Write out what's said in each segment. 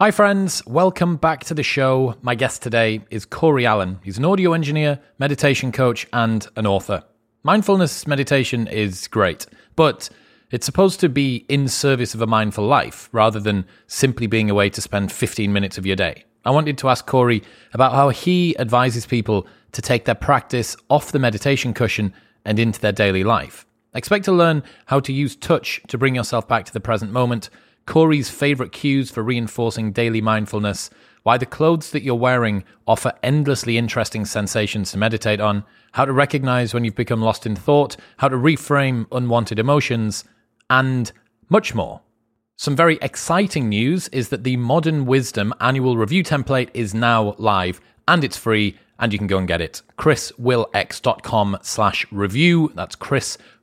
Hi, friends. Welcome back to the show. My guest today is Corey Allen. He's an audio engineer, meditation coach, and an author. Mindfulness meditation is great, but it's supposed to be in service of a mindful life rather than simply being a way to spend 15 minutes of your day. I wanted to ask Corey about how he advises people to take their practice off the meditation cushion and into their daily life. Expect to learn how to use touch to bring yourself back to the present moment Corey's favorite cues for reinforcing daily mindfulness, why the clothes that you're wearing offer endlessly interesting sensations to meditate on, how to recognize when you've become lost in thought, how to reframe unwanted emotions, and much more. Some very exciting news is that the Modern Wisdom annual review template is now live and it's free and you can go and get it. chriswillx.com slash review. That's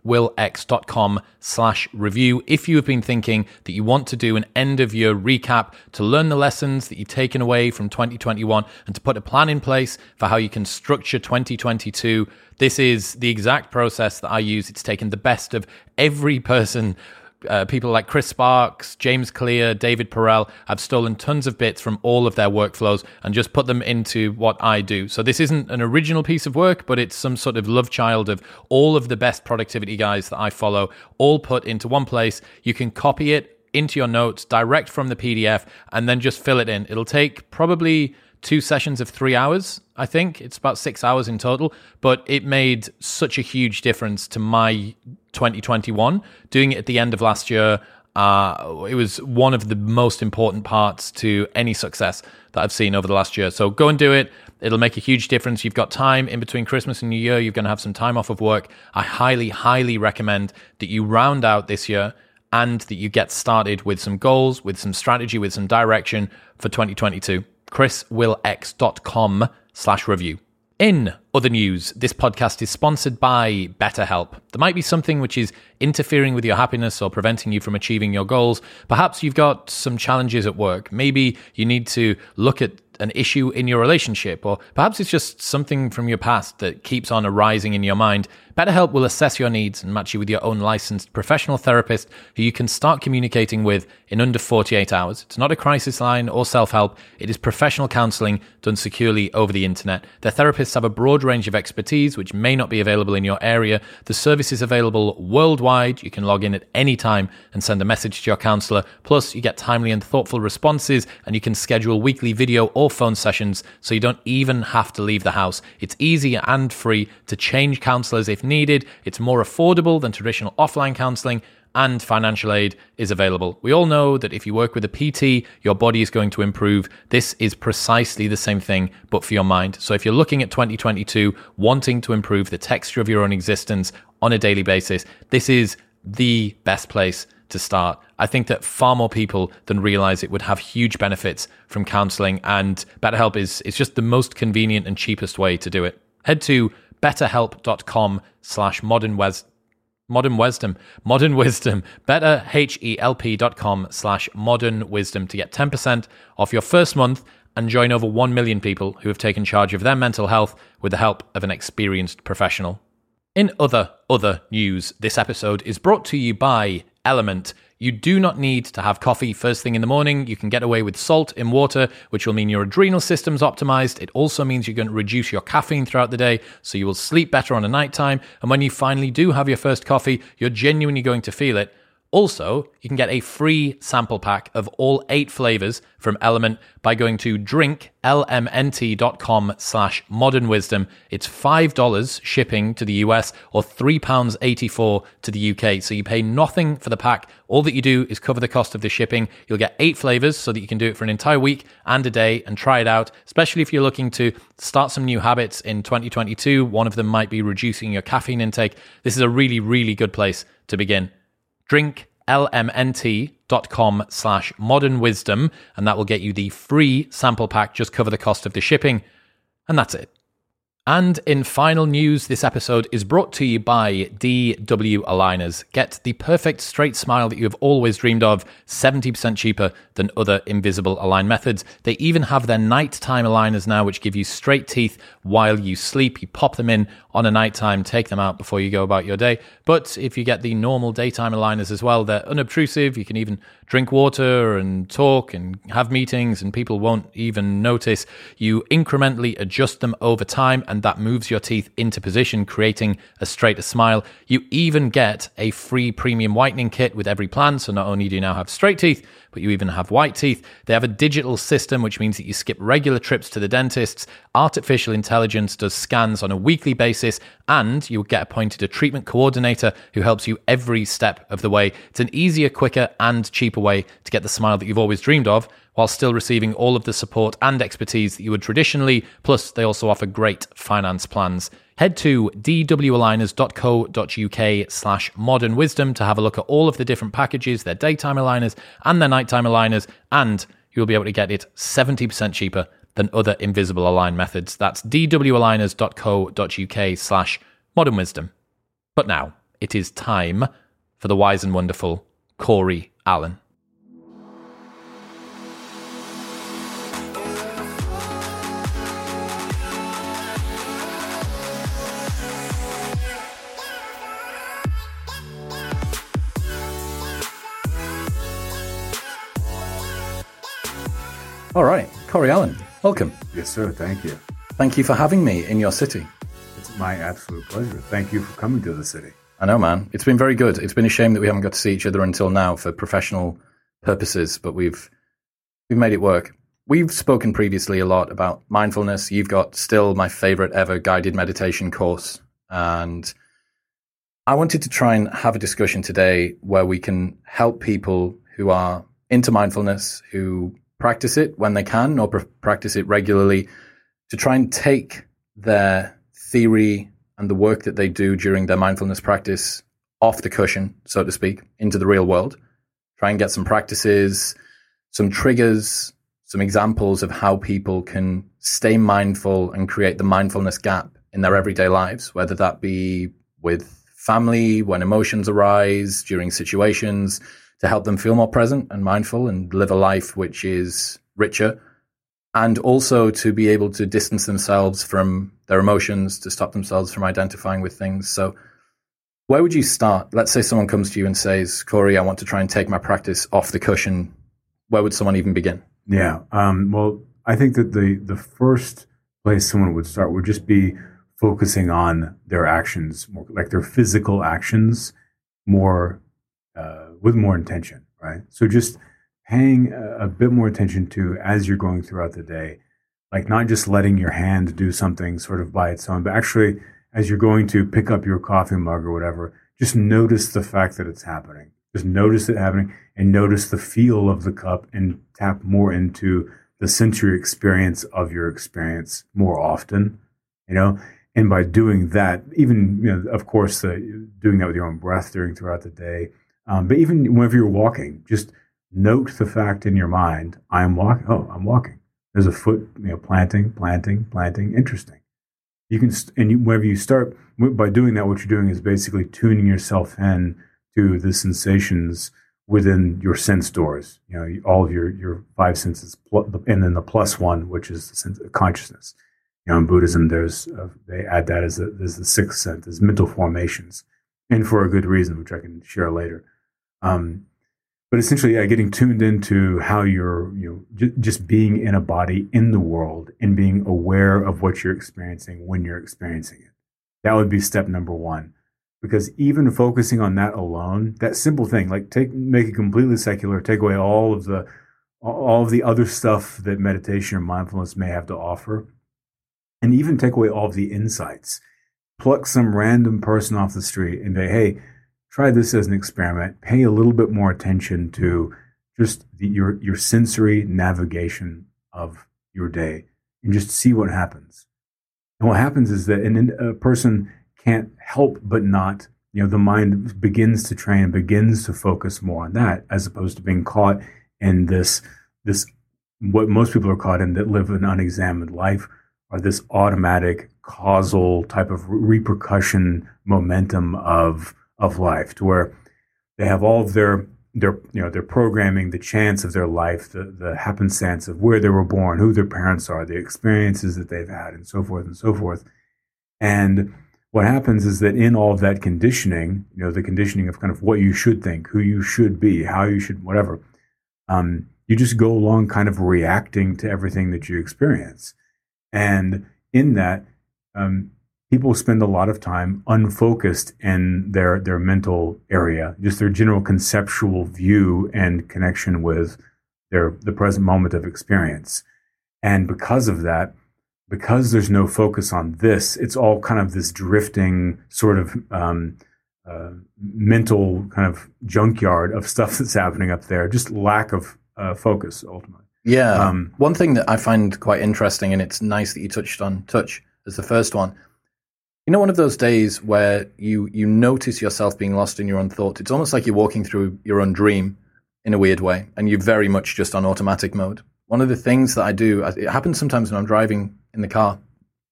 chriswillx.com slash review. If you have been thinking that you want to do an end of year recap to learn the lessons that you've taken away from 2021 and to put a plan in place for how you can structure 2022, this is the exact process that I use. It's taken the best of every person uh, people like Chris Sparks, James Clear, David Perell have stolen tons of bits from all of their workflows and just put them into what I do. So this isn't an original piece of work, but it's some sort of love child of all of the best productivity guys that I follow, all put into one place. You can copy it into your notes direct from the PDF and then just fill it in. It'll take probably two sessions of three hours. I think it's about six hours in total, but it made such a huge difference to my 2021. Doing it at the end of last year, uh, it was one of the most important parts to any success that I've seen over the last year. So go and do it. It'll make a huge difference. You've got time in between Christmas and New Year. You're going to have some time off of work. I highly, highly recommend that you round out this year and that you get started with some goals, with some strategy, with some direction for 2022. chriswillx.com slash review. In other news, this podcast is sponsored by BetterHelp. There might be something which is interfering with your happiness or preventing you from achieving your goals. Perhaps you've got some challenges at work. Maybe you need to look at an issue in your relationship, or perhaps it's just something from your past that keeps on arising in your mind. BetterHelp will assess your needs and match you with your own licensed professional therapist who you can start communicating with in under 48 hours. It's not a crisis line or self help, it is professional counseling done securely over the internet. Their therapists have a broad range of expertise which may not be available in your area. The service is available worldwide. You can log in at any time and send a message to your counselor. Plus, you get timely and thoughtful responses, and you can schedule weekly video or phone sessions so you don't even have to leave the house. It's easy and free to change counselors if needed. It's more affordable than traditional offline counseling and financial aid is available. We all know that if you work with a PT, your body is going to improve. This is precisely the same thing, but for your mind. So if you're looking at 2022, wanting to improve the texture of your own existence on a daily basis, this is the best place to start. I think that far more people than realize it would have huge benefits from counseling, and BetterHelp is, is just the most convenient and cheapest way to do it. Head to betterhelp.com slash modern wisdom modern wisdom better h-e-l-p.com slash modern wisdom to get 10% off your first month and join over 1 million people who have taken charge of their mental health with the help of an experienced professional. In other other news this episode is brought to you by element you do not need to have coffee first thing in the morning. You can get away with salt in water, which will mean your adrenal system's optimized. It also means you're going to reduce your caffeine throughout the day, so you will sleep better on a nighttime. And when you finally do have your first coffee, you're genuinely going to feel it. Also, you can get a free sample pack of all eight flavors from Element by going to drinklmnt.com slash modern wisdom. It's $5 shipping to the US or £3.84 to the UK. So you pay nothing for the pack. All that you do is cover the cost of the shipping. You'll get eight flavors so that you can do it for an entire week and a day and try it out, especially if you're looking to start some new habits in 2022. One of them might be reducing your caffeine intake. This is a really, really good place to begin drinklmnt.com slash modern wisdom, and that will get you the free sample pack. Just cover the cost of the shipping, and that's it. And in final news, this episode is brought to you by DW Aligners. Get the perfect straight smile that you have always dreamed of, 70% cheaper than other invisible align methods. They even have their nighttime aligners now, which give you straight teeth while you sleep. You pop them in on a nighttime, take them out before you go about your day. But if you get the normal daytime aligners as well, they're unobtrusive. You can even drink water and talk and have meetings, and people won't even notice. You incrementally adjust them over time and that moves your teeth into position, creating a straighter smile. You even get a free premium whitening kit with every plan. So not only do you now have straight teeth, but you even have white teeth. They have a digital system, which means that you skip regular trips to the dentists. Artificial intelligence does scans on a weekly basis, and you'll get appointed a treatment coordinator who helps you every step of the way. It's an easier, quicker, and cheaper way to get the smile that you've always dreamed of while still receiving all of the support and expertise that you would traditionally. Plus, they also offer great finance plans. Head to dwaligners.co.uk slash modern wisdom to have a look at all of the different packages, their daytime aligners and their nighttime aligners, and you'll be able to get it 70% cheaper than other invisible align methods. That's dwaligners.co.uk slash modern wisdom. But now it is time for the wise and wonderful Corey Allen. All right, Corey Allen, welcome. Yes, sir. Thank you. Thank you for having me in your city. It's my absolute pleasure. Thank you for coming to the city. I know, man. It's been very good. It's been a shame that we haven't got to see each other until now for professional purposes, but we've we've made it work. We've spoken previously a lot about mindfulness. You've got still my favorite ever guided meditation course, and I wanted to try and have a discussion today where we can help people who are into mindfulness, who practice it when they can or pr- practice it regularly to try and take their theory and the work that they do during their mindfulness practice off the cushion, so to speak, into the real world. Try and get some practices, some triggers, some examples of how people can stay mindful and create the mindfulness gap in their everyday lives, whether that be with family, when emotions arise, during situations, to help them feel more present and mindful and live a life which is richer and also to be able to distance themselves from their emotions to stop themselves from identifying with things. So where would you start? Let's say someone comes to you and says corey i want to try and take my practice off the cushion. Where would someone even begin? Yeah um, well i think that the the first place someone would start would just be focusing on their actions more like their physical actions more with more intention, right? So just paying a, a bit more attention to as you're going throughout the day, like not just letting your hand do something sort of by its own, but actually as you're going to pick up your coffee mug or whatever, just notice the fact that it's happening. Just notice it happening and notice the feel of the cup and tap more into the sensory experience of your experience more often, you know? And by doing that, even, you know, of course, doing that with your own breath during throughout the day, um, but even whenever you're walking, just note the fact in your mind: I'm walking. Oh, I'm walking. There's a foot, you know, planting, planting, planting. Interesting. You can, and you, whenever you start by doing that, what you're doing is basically tuning yourself in to the sensations within your sense doors. You know, all of your your five senses, and then the plus one, which is the sense of consciousness. You know, in Buddhism, there's uh, they add that as a, there's the sixth sense, as mental formations, and for a good reason, which I can share later. Um, but essentially, yeah, getting tuned into how you're, you know, j- just being in a body in the world and being aware of what you're experiencing when you're experiencing it. That would be step number one. Because even focusing on that alone, that simple thing, like take make it completely secular, take away all of the all of the other stuff that meditation or mindfulness may have to offer, and even take away all of the insights. Pluck some random person off the street and say, hey, try this as an experiment. Pay a little bit more attention to just the, your your sensory navigation of your day, and just see what happens. And what happens is that an, a person can't help but not, you know, the mind begins to train, begins to focus more on that, as opposed to being caught in this this what most people are caught in that live an unexamined life, are this automatic causal type of repercussion momentum of of life to where they have all of their their you know their programming the chance of their life the the happenstance of where they were born who their parents are the experiences that they've had and so forth and so forth. And what happens is that in all of that conditioning you know the conditioning of kind of what you should think who you should be how you should whatever um, you just go along kind of reacting to everything that you experience. And in that um, people spend a lot of time unfocused in their their mental area, just their general conceptual view and connection with their the present moment of experience. And because of that, because there's no focus on this, it's all kind of this drifting sort of um, uh, mental kind of junkyard of stuff that's happening up there. Just lack of uh, focus ultimately. Yeah. Um, one thing that I find quite interesting, and it's nice that you touched on touch as the first one, you know, one of those days where you you notice yourself being lost in your own thoughts. It's almost like you're walking through your own dream in a weird way, and you're very much just on automatic mode. One of the things that I do, it happens sometimes when I'm driving in the car,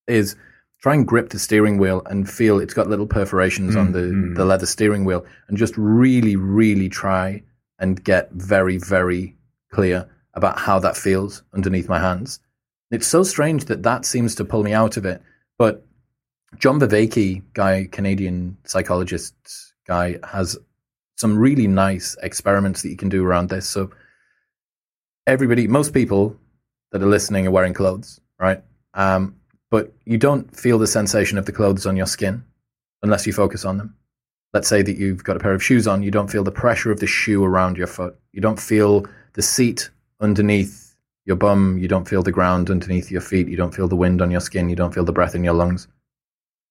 is try and grip the steering wheel and feel it's got little perforations mm, on the, mm. the leather steering wheel, and just really, really try and get very, very clear about how that feels underneath my hands. It's so strange that that seems to pull me out of it, but John Vervaeke, guy, Canadian psychologist guy, has some really nice experiments that you can do around this. So everybody, most people that are listening are wearing clothes, right? Um, but you don't feel the sensation of the clothes on your skin unless you focus on them. Let's say that you've got a pair of shoes on, you don't feel the pressure of the shoe around your foot. You don't feel the seat underneath your bum. You don't feel the ground underneath your feet. You don't feel the wind on your skin. You don't feel the breath in your lungs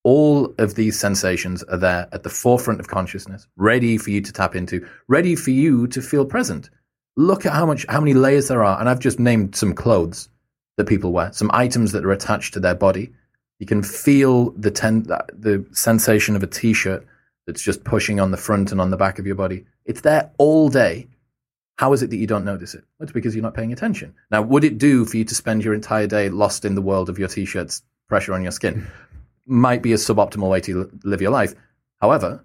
all of these sensations are there at the forefront of consciousness, ready for you to tap into, ready for you to feel present. Look at how much, how many layers there are. And I've just named some clothes that people wear, some items that are attached to their body. You can feel the ten, the sensation of a t-shirt that's just pushing on the front and on the back of your body. It's there all day. How is it that you don't notice it? It's because you're not paying attention. Now, would it do for you to spend your entire day lost in the world of your t-shirts, pressure on your skin? Might be a suboptimal way to live your life. However,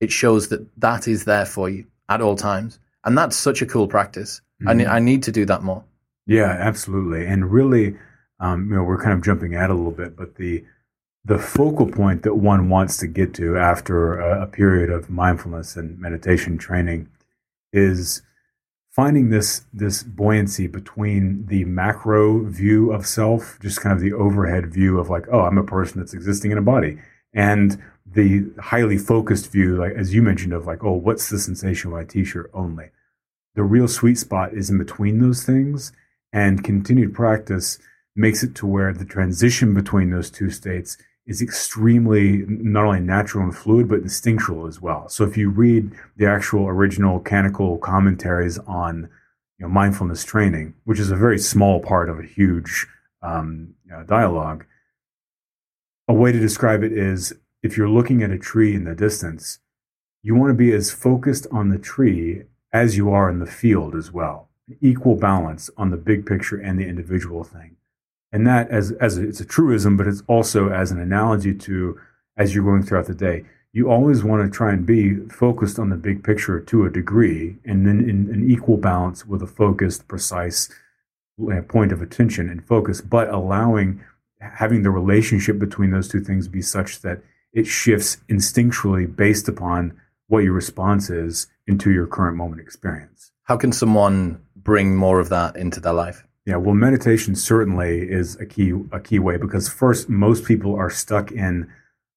it shows that that is there for you at all times. And that's such a cool practice. Mm-hmm. I, ne- I need to do that more. Yeah, absolutely. And really, um, you know, we're kind of jumping out a little bit, but the the focal point that one wants to get to after a, a period of mindfulness and meditation training is finding this this buoyancy between the macro view of self, just kind of the overhead view of like, oh, I'm a person that's existing in a body, and the highly focused view, like as you mentioned, of like, oh, what's the sensation of my t-shirt only. The real sweet spot is in between those things, and continued practice makes it to where the transition between those two states is extremely not only natural and fluid, but instinctual as well. So if you read the actual original canonical commentaries on you know, mindfulness training, which is a very small part of a huge um, dialogue, a way to describe it is if you're looking at a tree in the distance, you want to be as focused on the tree as you are in the field as well. Equal balance on the big picture and the individual thing and that as as a, it's a truism, but it's also as an analogy to as you're going throughout the day. You always want to try and be focused on the big picture to a degree, and then in an equal balance with a focused, precise uh, point of attention and focus, but allowing having the relationship between those two things be such that it shifts instinctually based upon what your response is into your current moment experience. How can someone bring more of that into their life? Yeah, well, meditation certainly is a key a key way because first, most people are stuck in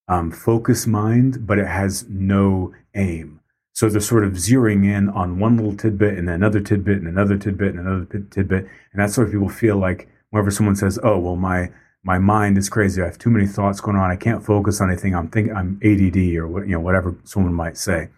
um, focus mind, but it has no aim. So they're sort of zeroing in on one little tidbit and then another tidbit and another tidbit and another tidbit, and that's what people feel like whenever someone says, "Oh, well, my my mind is crazy. I have too many thoughts going on. I can't focus on anything. I'm thinking I'm ADD or you know whatever someone might say."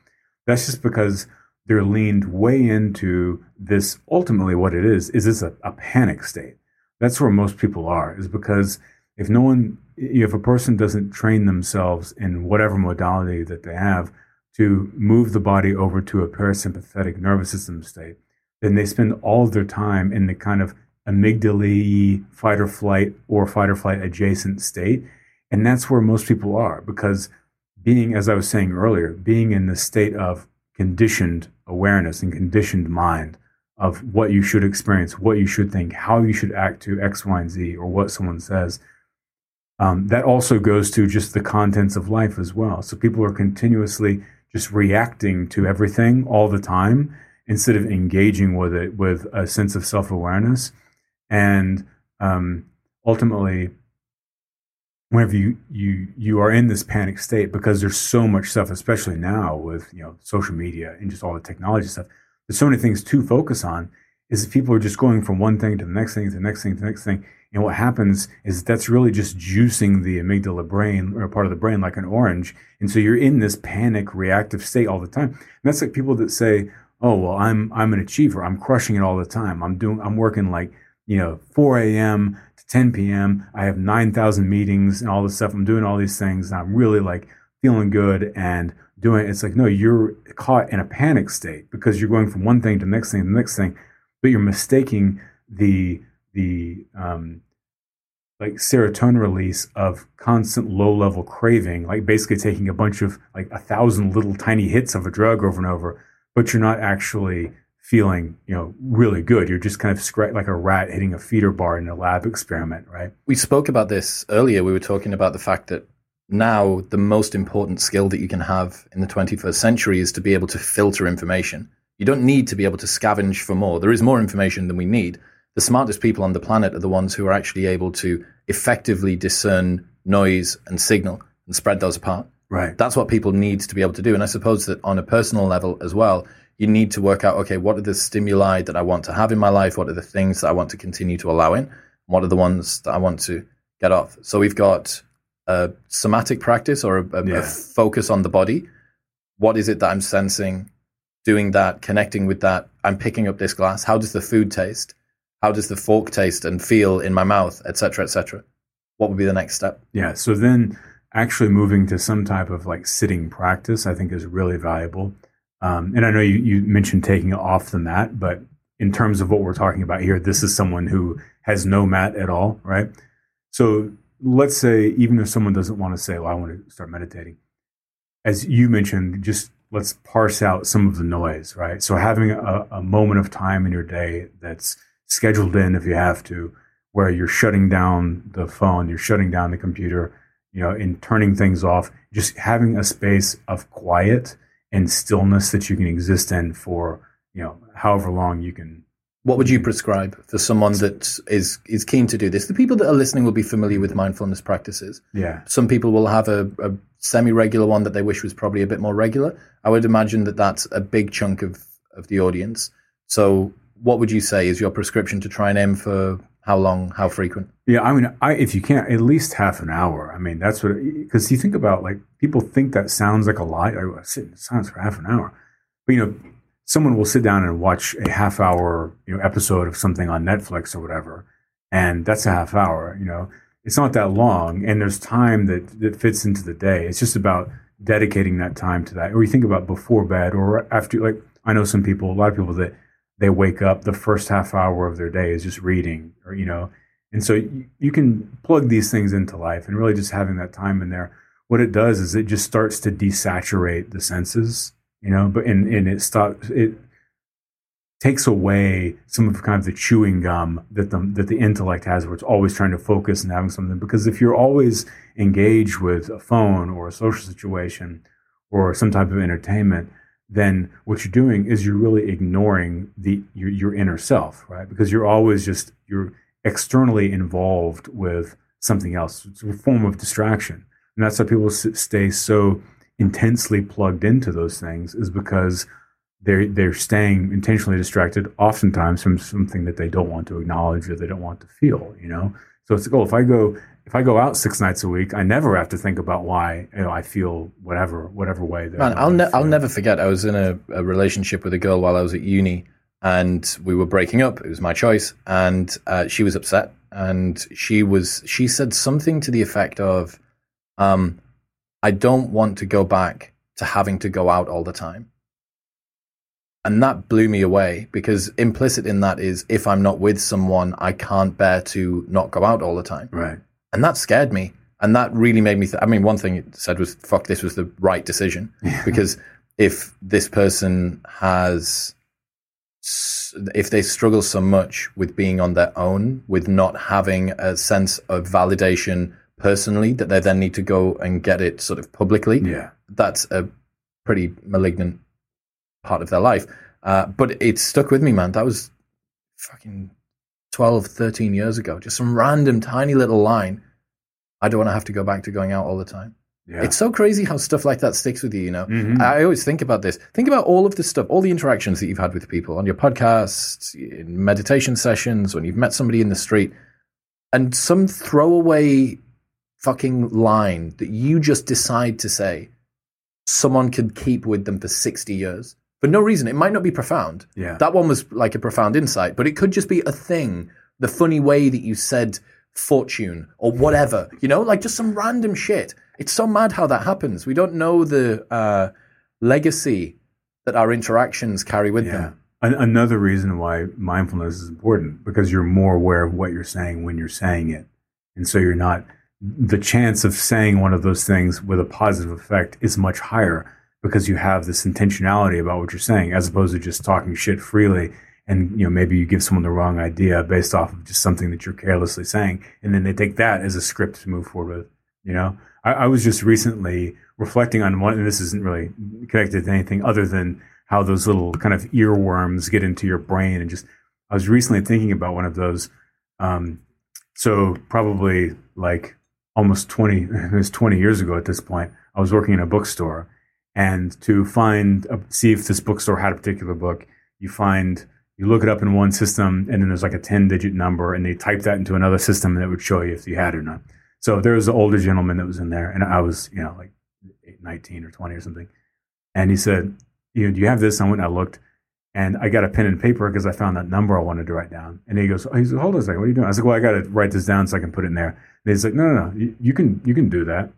That's just because they're leaned way into this ultimately what it is is this a, a panic state that's where most people are is because if no one if a person doesn't train themselves in whatever modality that they have to move the body over to a parasympathetic nervous system state then they spend all their time in the kind of amygdala fight or flight or fight or flight adjacent state. And that's where most people are because being, as I was saying earlier, being in the state of conditioned awareness and conditioned mind of what you should experience, what you should think, how you should act to X, Y, and Z, or what someone says. Um, that also goes to just the contents of life as well. So people are continuously just reacting to everything all the time instead of engaging with it with a sense of self awareness. And um, ultimately, whenever you you you are in this panic state because there's so much stuff, especially now with you know social media and just all the technology stuff. There's so many things to focus on. Is that people are just going from one thing to the next thing to the next thing to the next thing, and what happens is that's really just juicing the amygdala brain or part of the brain like an orange, and so you're in this panic reactive state all the time. And that's like people that say, "Oh well, I'm I'm an achiever. I'm crushing it all the time. I'm doing I'm working like." you know, 4 a.m. to 10 p.m. I have 9,000 meetings and all this stuff. I'm doing all these things. I'm really like feeling good and doing it. It's like, no, you're caught in a panic state because you're going from one thing to the next thing to the next thing, but you're mistaking the, the, um, like serotonin release of constant low level craving, like basically taking a bunch of like a thousand little tiny hits of a drug over and over, but you're not actually feeling, you know, really good. You're just kind of scra- like a rat hitting a feeder bar in a lab experiment, right? We spoke about this earlier. We were talking about the fact that now the most important skill that you can have in the 21st century is to be able to filter information. You don't need to be able to scavenge for more. There is more information than we need. The smartest people on the planet are the ones who are actually able to effectively discern noise and signal and spread those apart. Right. That's what people need to be able to do. And I suppose that on a personal level as well, you need to work out okay, what are the stimuli that I want to have in my life? What are the things that I want to continue to allow in? What are the ones that I want to get off? So we've got a somatic practice or a, a, yeah. a focus on the body. What is it that I'm sensing? Doing that, connecting with that. I'm picking up this glass. How does the food taste? How does the fork taste and feel in my mouth, etc., etc.? What would be the next step? Yeah. So then, actually moving to some type of like sitting practice, I think is really valuable. Um, and I know you, you mentioned taking it off the mat, but in terms of what we're talking about here, this is someone who has no mat at all, right? So let's say, even if someone doesn't want to say, well, I want to start meditating, as you mentioned, just let's parse out some of the noise, right? So having a, a moment of time in your day that's scheduled in if you have to, where you're shutting down the phone, you're shutting down the computer, you know, and turning things off, just having a space of quiet and stillness that you can exist in for you know however long you can what would you prescribe for someone that is is keen to do this? The people that are listening will be familiar with mindfulness practices. Yeah. Some people will have a, a semi-regular one that they wish was probably a bit more regular. I would imagine that that's a big chunk of of the audience. So, what would you say is your prescription to try and aim for how long? How frequent? Yeah, I mean, I, if you can't, at least half an hour. I mean, that's what because you think about like people think that sounds like a lot. I sit in silence for half an hour, but you know, someone will sit down and watch a half hour you know episode of something on Netflix or whatever, and that's a half hour. You know, it's not that long, and there's time that that fits into the day. It's just about dedicating that time to that. Or you think about before bed or after. Like I know some people, a lot of people that they wake up the first half hour of their day is just reading or you know and so you, can plug these things into life and really just having that time in there. What it does is it just starts to desaturate the senses you know but and, and it stops it takes away some of kind of the chewing gum that the that the intellect has where it's always trying to focus and having something. Because if you're always engaged with a phone or a social situation or some type of entertainment then what you're doing is you're really ignoring the your, your inner self, right? Because you're always just you're externally involved with something else. It's a form of distraction, and that's why people stay so intensely plugged into those things is because they're they're staying intentionally distracted, oftentimes from something that they don't want to acknowledge or they don't want to feel. You know, so it's like, oh, if I go if I go out six nights a week, I never have to think about why you know I feel whatever whatever way. That Man, I'll ne- I'll never forget. I was in a, a, relationship with a girl while I was at uni, and we were breaking up. It was my choice, and uh, she was upset, and she was she said something to the effect of, um, "I don't want to go back to having to go out all the time." And that blew me away because implicit in that is if I'm not with someone, I can't bear to not go out all the time. Right. And that scared me. And that really made me. Th- I mean, one thing it said was, "Fuck, this was the right decision." because if this person has, if they struggle so much with being on their own, with not having a sense of validation personally, that they then need to go and get it sort of publicly, Yeah. that's a pretty malignant part of their life. Uh, but it stuck with me, man. That was fucking 12, 13 years ago. Just some random tiny little line. I don't want to have to go back to going out all the time. Yeah. It's so crazy how stuff like that sticks with you, you know? Mhm. I always think about this. Think about all of the stuff, all the interactions that you've had with people on your podcasts, in meditation sessions, when you've met somebody in the street, and some throwaway fucking line that you just decide to say, someone could keep with them for 60 years for no reason. It might not be profound. Yeah. That one was like a profound insight, but it could just be a thing. The funny way that you said fortune or whatever, you know, like just some random shit. It's so mad how that happens. We don't know the uh, legacy that our interactions carry with Yeah. them. An- another reason why mindfulness is important because you're more aware of what you're saying when you're saying it. And so you're not, the chance of saying one of those things with a positive effect is much higher because you have this intentionality about what you're saying as opposed to just talking shit freely. And, you know, maybe you give someone the wrong idea based off of just something that you're carelessly saying. And then they take that as a script to move forward with, you know? I, I was just recently reflecting on one, and this isn't really connected to anything other than how those little kind of earworms get into your brain. And just, I was recently thinking about one of those. Um, so probably like almost 20, it was 20 years ago at this point, I was working in a bookstore. And to find, see if this bookstore had a particular book, you find, you look it up in one system, and then there's like a 10 digit number, and they type that into another system that would show you if you had it or not. So there was an older gentleman that was in there, and I was, you know, like 19 or 20 or something. And he said, you know, do you have this? I went and I looked and I got a pen and paper because I found that number I wanted to write down. And he goes, oh, he said, hold on a second, what are you doing? I was like, well, I got to write this down so I can put it in there. And he's like, no, no, no, you, you can, you can do that.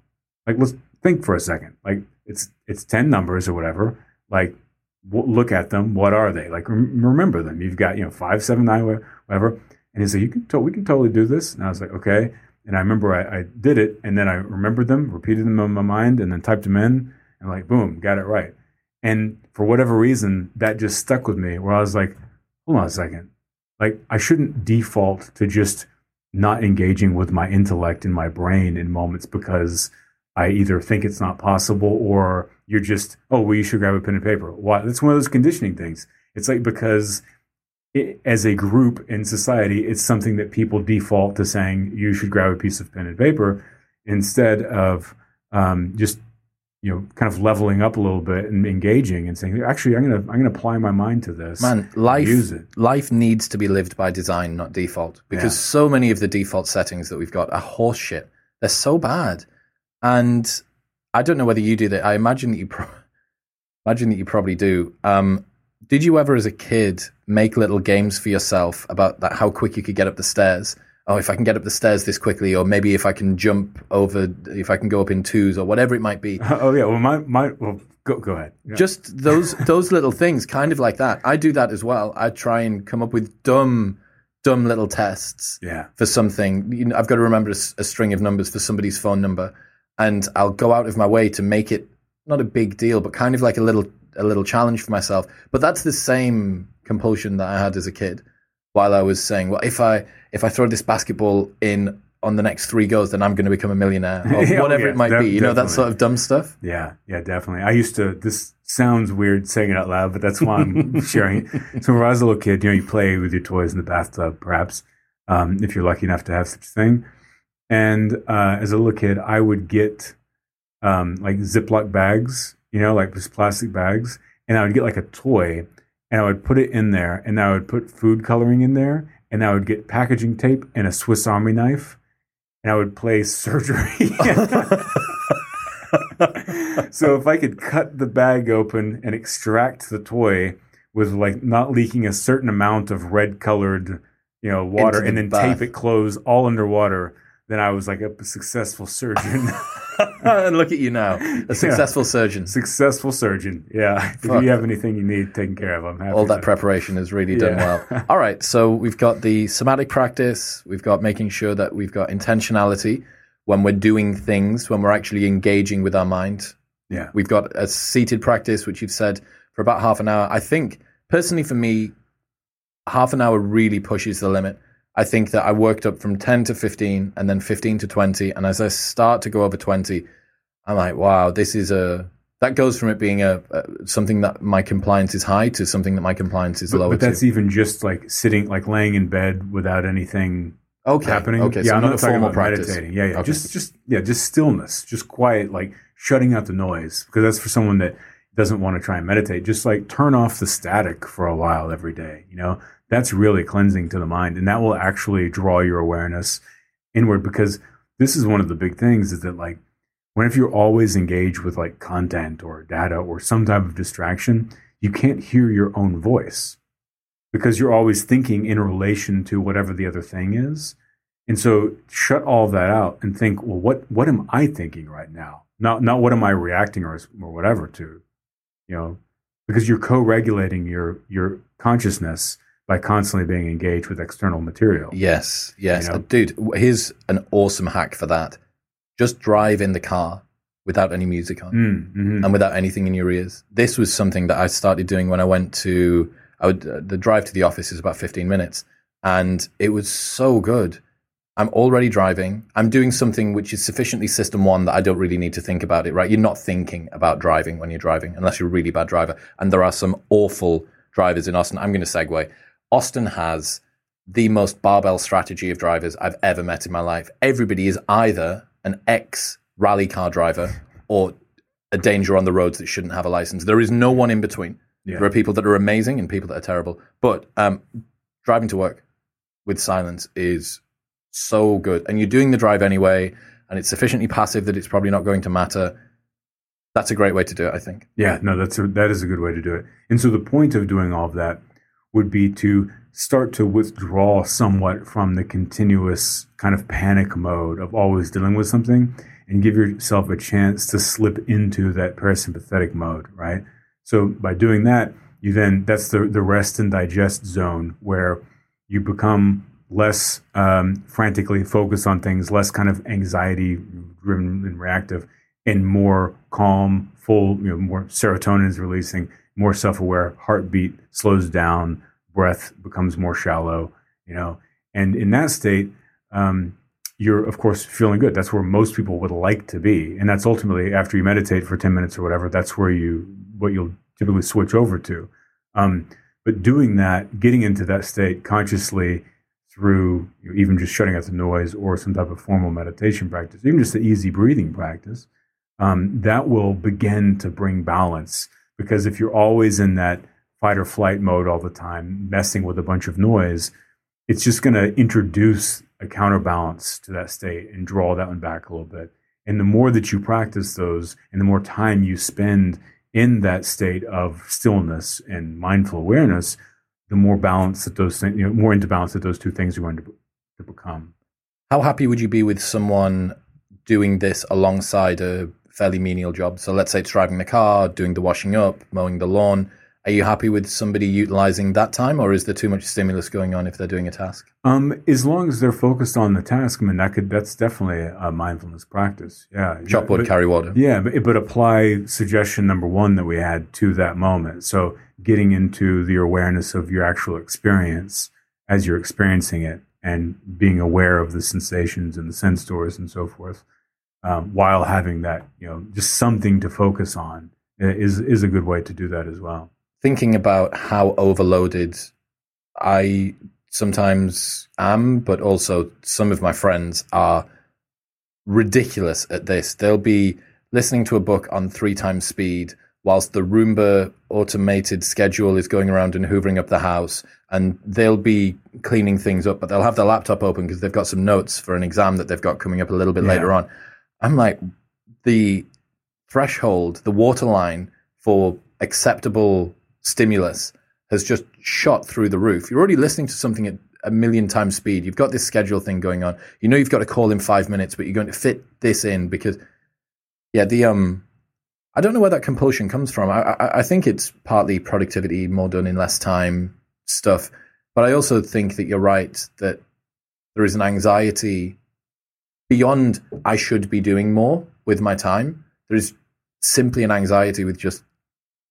Like, let's think for a second. Like, it's, it's 10 numbers or whatever. Like, w- look at them. What are they? Like, rem- remember them. You've got, you know, five, seven, nine, wha- whatever. And he said, you can, to- we can totally do this. And I was like, okay. And I remember I, I did it and then I remembered them, repeated them in my mind, and then typed them in and like, boom, got it right. And for whatever reason, that just stuck with me where I was like, hold on a second. Like, I shouldn't default to just not engaging with my intellect and my brain in moments because I either think it's not possible or you're just, oh, well, you should grab a pen and paper. Why? That's one of those conditioning things. It's like because it, as a group in society, it's something that people default to saying you should grab a piece of pen and paper instead of um, just you know kind of leveling up a little bit and engaging and saying actually i'm gonna i'm gonna apply my mind to this Man, life use it life needs to be lived by design, not default. Because Yeah. so many of the default settings that we've got are horseshit. They're so bad, and I don't know whether you do that. I imagine that you pro- imagine that you probably do. Um, did you ever, as a kid, make little games for yourself about that how quick you could get up the stairs? Oh, if I can get up the stairs this quickly, or maybe if I can jump over, if I can go up in twos, or whatever it might be. oh yeah well my my well go go ahead Yeah. Just those those little things, kind of like that. I do that as well. I try and come up with dumb, dumb little tests yeah for something. You know, I've got to remember a string of numbers for somebody's phone number, and I'll go out of my way to make it not a big deal, but kind of like a little a little challenge for myself. But that's the same compulsion that I had as a kid. While I was saying, well, if I if I throw this basketball in on the next three goes, then I'm going to become a millionaire, or Yeah, oh, whatever yeah, it might def- be. You know, that sort of dumb stuff. Yeah, yeah, definitely. I used to. This sounds weird saying it out loud, but that's why I'm sharing. it. So when I was a little kid, you know, you play with your toys in the bathtub, perhaps, um, if you're lucky enough to have such a thing. And uh, as a little kid, I would get um, like Ziploc bags, you know, like just plastic bags, and I would get like a toy, and I would put it in there, and I would put food coloring in there, and I would get packaging tape and a Swiss Army knife, and I would play surgery. so if I could cut the bag open and extract the toy with like not leaking a certain amount of red colored, you know, water and then bath. tape it closed all underwater, then I was like a successful surgeon. and look at you now, a successful surgeon. Successful surgeon. Yeah. If you have anything you need taken care of, I'm happy. All that preparation has really done well. All right, so we've got the somatic practice. We've got making sure that we've got intentionality when we're doing things, when we're actually engaging with our mind. Yeah. We've got a seated practice, which you've said for about half an hour. I think personally for me, half an hour really pushes the limit. I think that I worked up from 10 to 15 and then 15 to 20. And as I start to go over 20, I'm like, wow, this is a, that goes from it being a, a something that my compliance is high to something that my compliance is But, lower but that's to. even just like sitting, like laying in bed without anything Okay. happening. Okay. yeah, so I'm not talking about practice. meditating. Yeah, yeah. Okay. Just, just, yeah, just stillness, just quiet, like shutting out the noise. Because that's for someone that doesn't want to try and meditate. Just like turn off the static for a while every day. You know, that's really cleansing to the mind, and that will actually draw your awareness inward. Because this is one of the big things is that like, when if you're always engaged with like content or data or some type of distraction, you can't hear your own voice because you're always thinking in relation to whatever the other thing is. And so shut all that out and think, well, what what am I thinking right now? Not not what am I reacting or or whatever to, you know, because you're co-regulating your your consciousness by constantly being engaged with external material. Yes. Yes. You know? Dude, here's an awesome hack for that. Just drive in the car without any music on. Mm, mhm. and without anything in your ears. This was something that I started doing when I went to. I would uh, the drive to the office is about fifteen minutes, and it was so good. I'm already driving. I'm doing something which is sufficiently system one that I don't really need to think about it. Right? You're not thinking about driving when you're driving, unless you're a really bad driver. And there are some awful drivers in Austin. I'm going to segue. Austin has the most barbell strategy of drivers I've ever met in my life. Everybody is either an ex rally car driver or a danger on the roads that shouldn't have a license. There is no one in between. Yeah. There are people that are amazing and people that are terrible. But um, driving to work with silence is so good. And you're doing the drive anyway, and it's sufficiently passive that it's probably not going to matter. That's a great way to do it, I think. Yeah, no, that's a, that is a good way to do it. And so the point of doing all of that would be to start to withdraw somewhat from the continuous kind of panic mode of always dealing with something and give yourself a chance to slip into that parasympathetic mode, right? So by doing that, you then that's the the rest and digest zone where you become less um, frantically focused on things, less kind of anxiety driven and reactive, and more calm, full, you know, more serotonin is releasing, more self aware, heartbeat slows down, breath becomes more shallow, you know. And in that state, um, you're of course feeling good. That's where most people would like to be, and that's ultimately after you meditate for ten minutes or whatever. That's where you what you'll typically switch over to. Um, but doing that, getting into that state consciously through you know, even just shutting out the noise or some type of formal meditation practice, even just the easy breathing practice, um, that will begin to bring balance. Because if you're always in that fight or flight mode all the time, messing with a bunch of noise, it's just going to introduce a counterbalance to that state and draw that one back a little bit. And the more that you practice those and the more time you spend in that state of stillness and mindful awareness, the more balance that those things, you know, more into balance that those two things are going to, to become. How happy would you be with someone doing this alongside a fairly menial job? So let's say it's driving the car, doing the washing up, mowing the lawn. Are you happy with somebody utilizing that time, or is there too much stimulus going on if they're doing a task? Um, as long as they're focused on the task, I mean, that could that's definitely a mindfulness practice. Yeah, Chop wood, carry water. Yeah, but, but apply suggestion number one that we had to that moment. So getting into the awareness of your actual experience as you're experiencing it and being aware of the sensations and the sense doors and so forth, um, while having that, you know, just something to focus on uh, is is a good way to do that as well. Thinking about how overloaded I sometimes am, but also some of my friends are ridiculous at this. They'll be listening to a book on three times speed whilst the Roomba automated schedule is going around and hoovering up the house, and they'll be cleaning things up, but they'll have their laptop open because they've got some notes for an exam that they've got coming up a little bit Yeah. later on. I'm like, the threshold, the waterline for acceptable stimulus has just shot through the roof. You're already listening to something at a million times speed. You've got this schedule thing going on. You know you've got to call in five minutes, but you're going to fit this in because Yeah, the um, I don't know where that compulsion comes from. I, I, I think it's partly productivity, more done in less time stuff, but I also think that you're right that there is an anxiety beyond I should be doing more with my time. There is simply an anxiety with just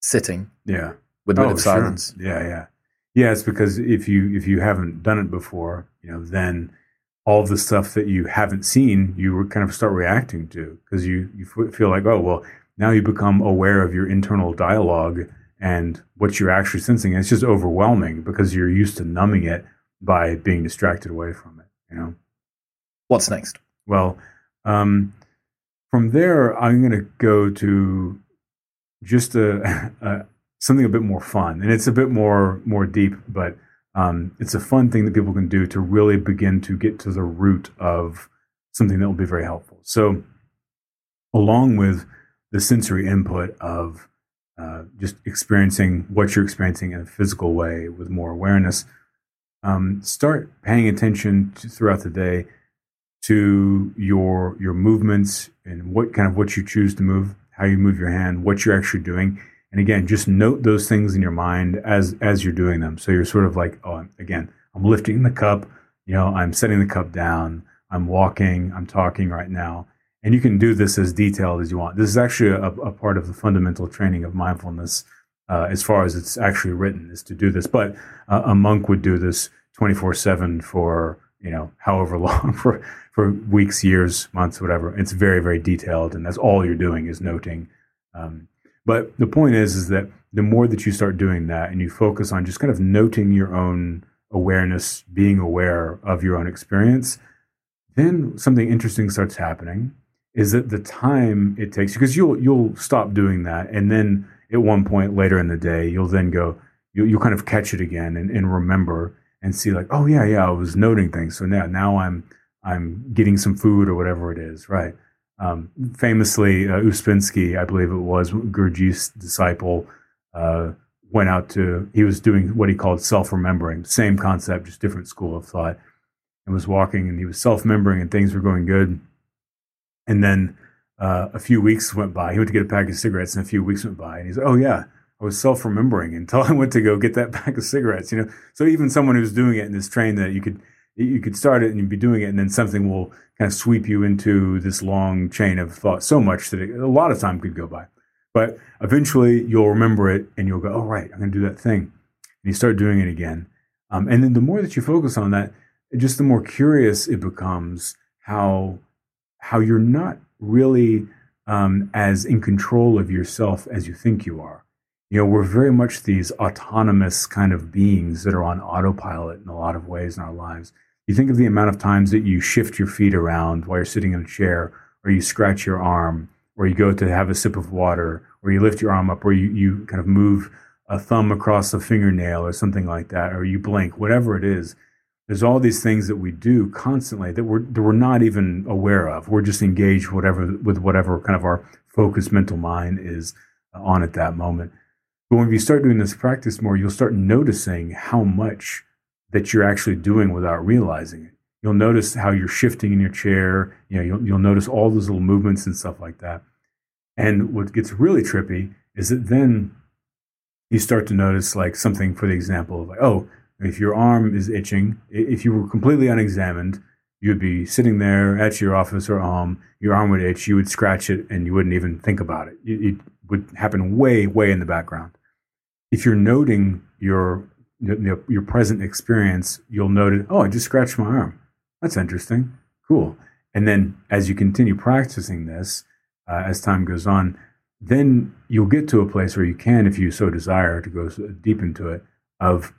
sitting. Yeah. With a bit oh, of silence. Sure. Yeah, yeah. Yeah, it's because if you if you haven't done it before, you know, then all the stuff that you haven't seen, you kind of start reacting to because you you feel like, oh well, now you become aware of your internal dialogue and what you're actually sensing. And it's just overwhelming because you're used to numbing it by being distracted away from it. You know. What's next? Well, um, from there, I'm going to go to just a, a something a bit more fun, and it's a bit more more deep, but um, it's a fun thing that people can do to really begin to get to the root of something that will be very helpful. So, along with the sensory input of uh, just experiencing what you're experiencing in a physical way with more awareness, um, start paying attention to, throughout the day to your your movements and what kind of what you choose to move, how you move your hand, what you're actually doing, and again, just note those things in your mind as as you're doing them. So you're sort of like, oh, again, I'm lifting the cup. You know, I'm setting the cup down. I'm walking. I'm talking right now. And you can do this as detailed as you want. This is actually a, a part of the fundamental training of mindfulness, uh, as far as it's actually written, is to do this. But uh, a monk would do this 24 seven for you know however long for for weeks, years, months, whatever. It's very very detailed, and that's all you're doing is noting. Um, but the point is, is that the more that you start doing that and you focus on just kind of noting your own awareness, being aware of your own experience, then something interesting starts happening. Is that the time it takes because you'll you'll stop doing that, and then at one point later in the day, you'll then go, you'll, you'll kind of catch it again and, and remember and see like, oh yeah, yeah, I was noting things. So now now I'm I'm getting some food or whatever it is, right? Um, famously, uh, Ouspensky, I believe it was, Gurdjieff's disciple, uh, went out to, he was doing what he called self remembering, same concept, just different school of thought, and was walking and he was self remembering and things were going good. And then uh, a few weeks went by. He went to get a pack of cigarettes and a few weeks went by and he's like, oh, yeah. I was self remembering until I went to go get that pack of cigarettes, you know. So even someone who's doing it in this train that you could you could start it and you'd be doing it, and then something will kind of sweep you into this long chain of thought so much that it, a lot of time could go by. But eventually you'll remember it and you'll go, oh, right, I'm going to do that thing. And you start doing it again. Um, and then the more that you focus on that, just the more curious it becomes how, how you're not really um, as in control of yourself as you think you are. You know, we're very much these autonomous kind of beings that are on autopilot in a lot of ways in our lives. You think of the amount of times that you shift your feet around while you're sitting in a chair, or you scratch your arm, or you go to have a sip of water, or you lift your arm up, or you, you kind of move a thumb across a fingernail or something like that, or you blink, whatever it is. There's all these things that we do constantly that we're that we're not even aware of. We're just engaged whatever with whatever kind of our focused mental mind is on at that moment. But when you start doing this practice more, you'll start noticing how much that you're actually doing without realizing it. You'll notice how you're shifting in your chair. You know, you'll, you'll notice all those little movements and stuff like that. And what gets really trippy is that then you start to notice like something for the example of like, oh, if your arm is itching, if you were completely unexamined, you'd be sitting there at your office or home, your arm would itch, you would scratch it, and you wouldn't even think about it. It would happen way, way in the background. If you're noting your your, your present experience, you'll notice, oh, I just scratched my arm. That's interesting. Cool. And then as you continue practicing this, uh, as time goes on, then you'll get to a place where you can, if you so desire to go deep into it, of,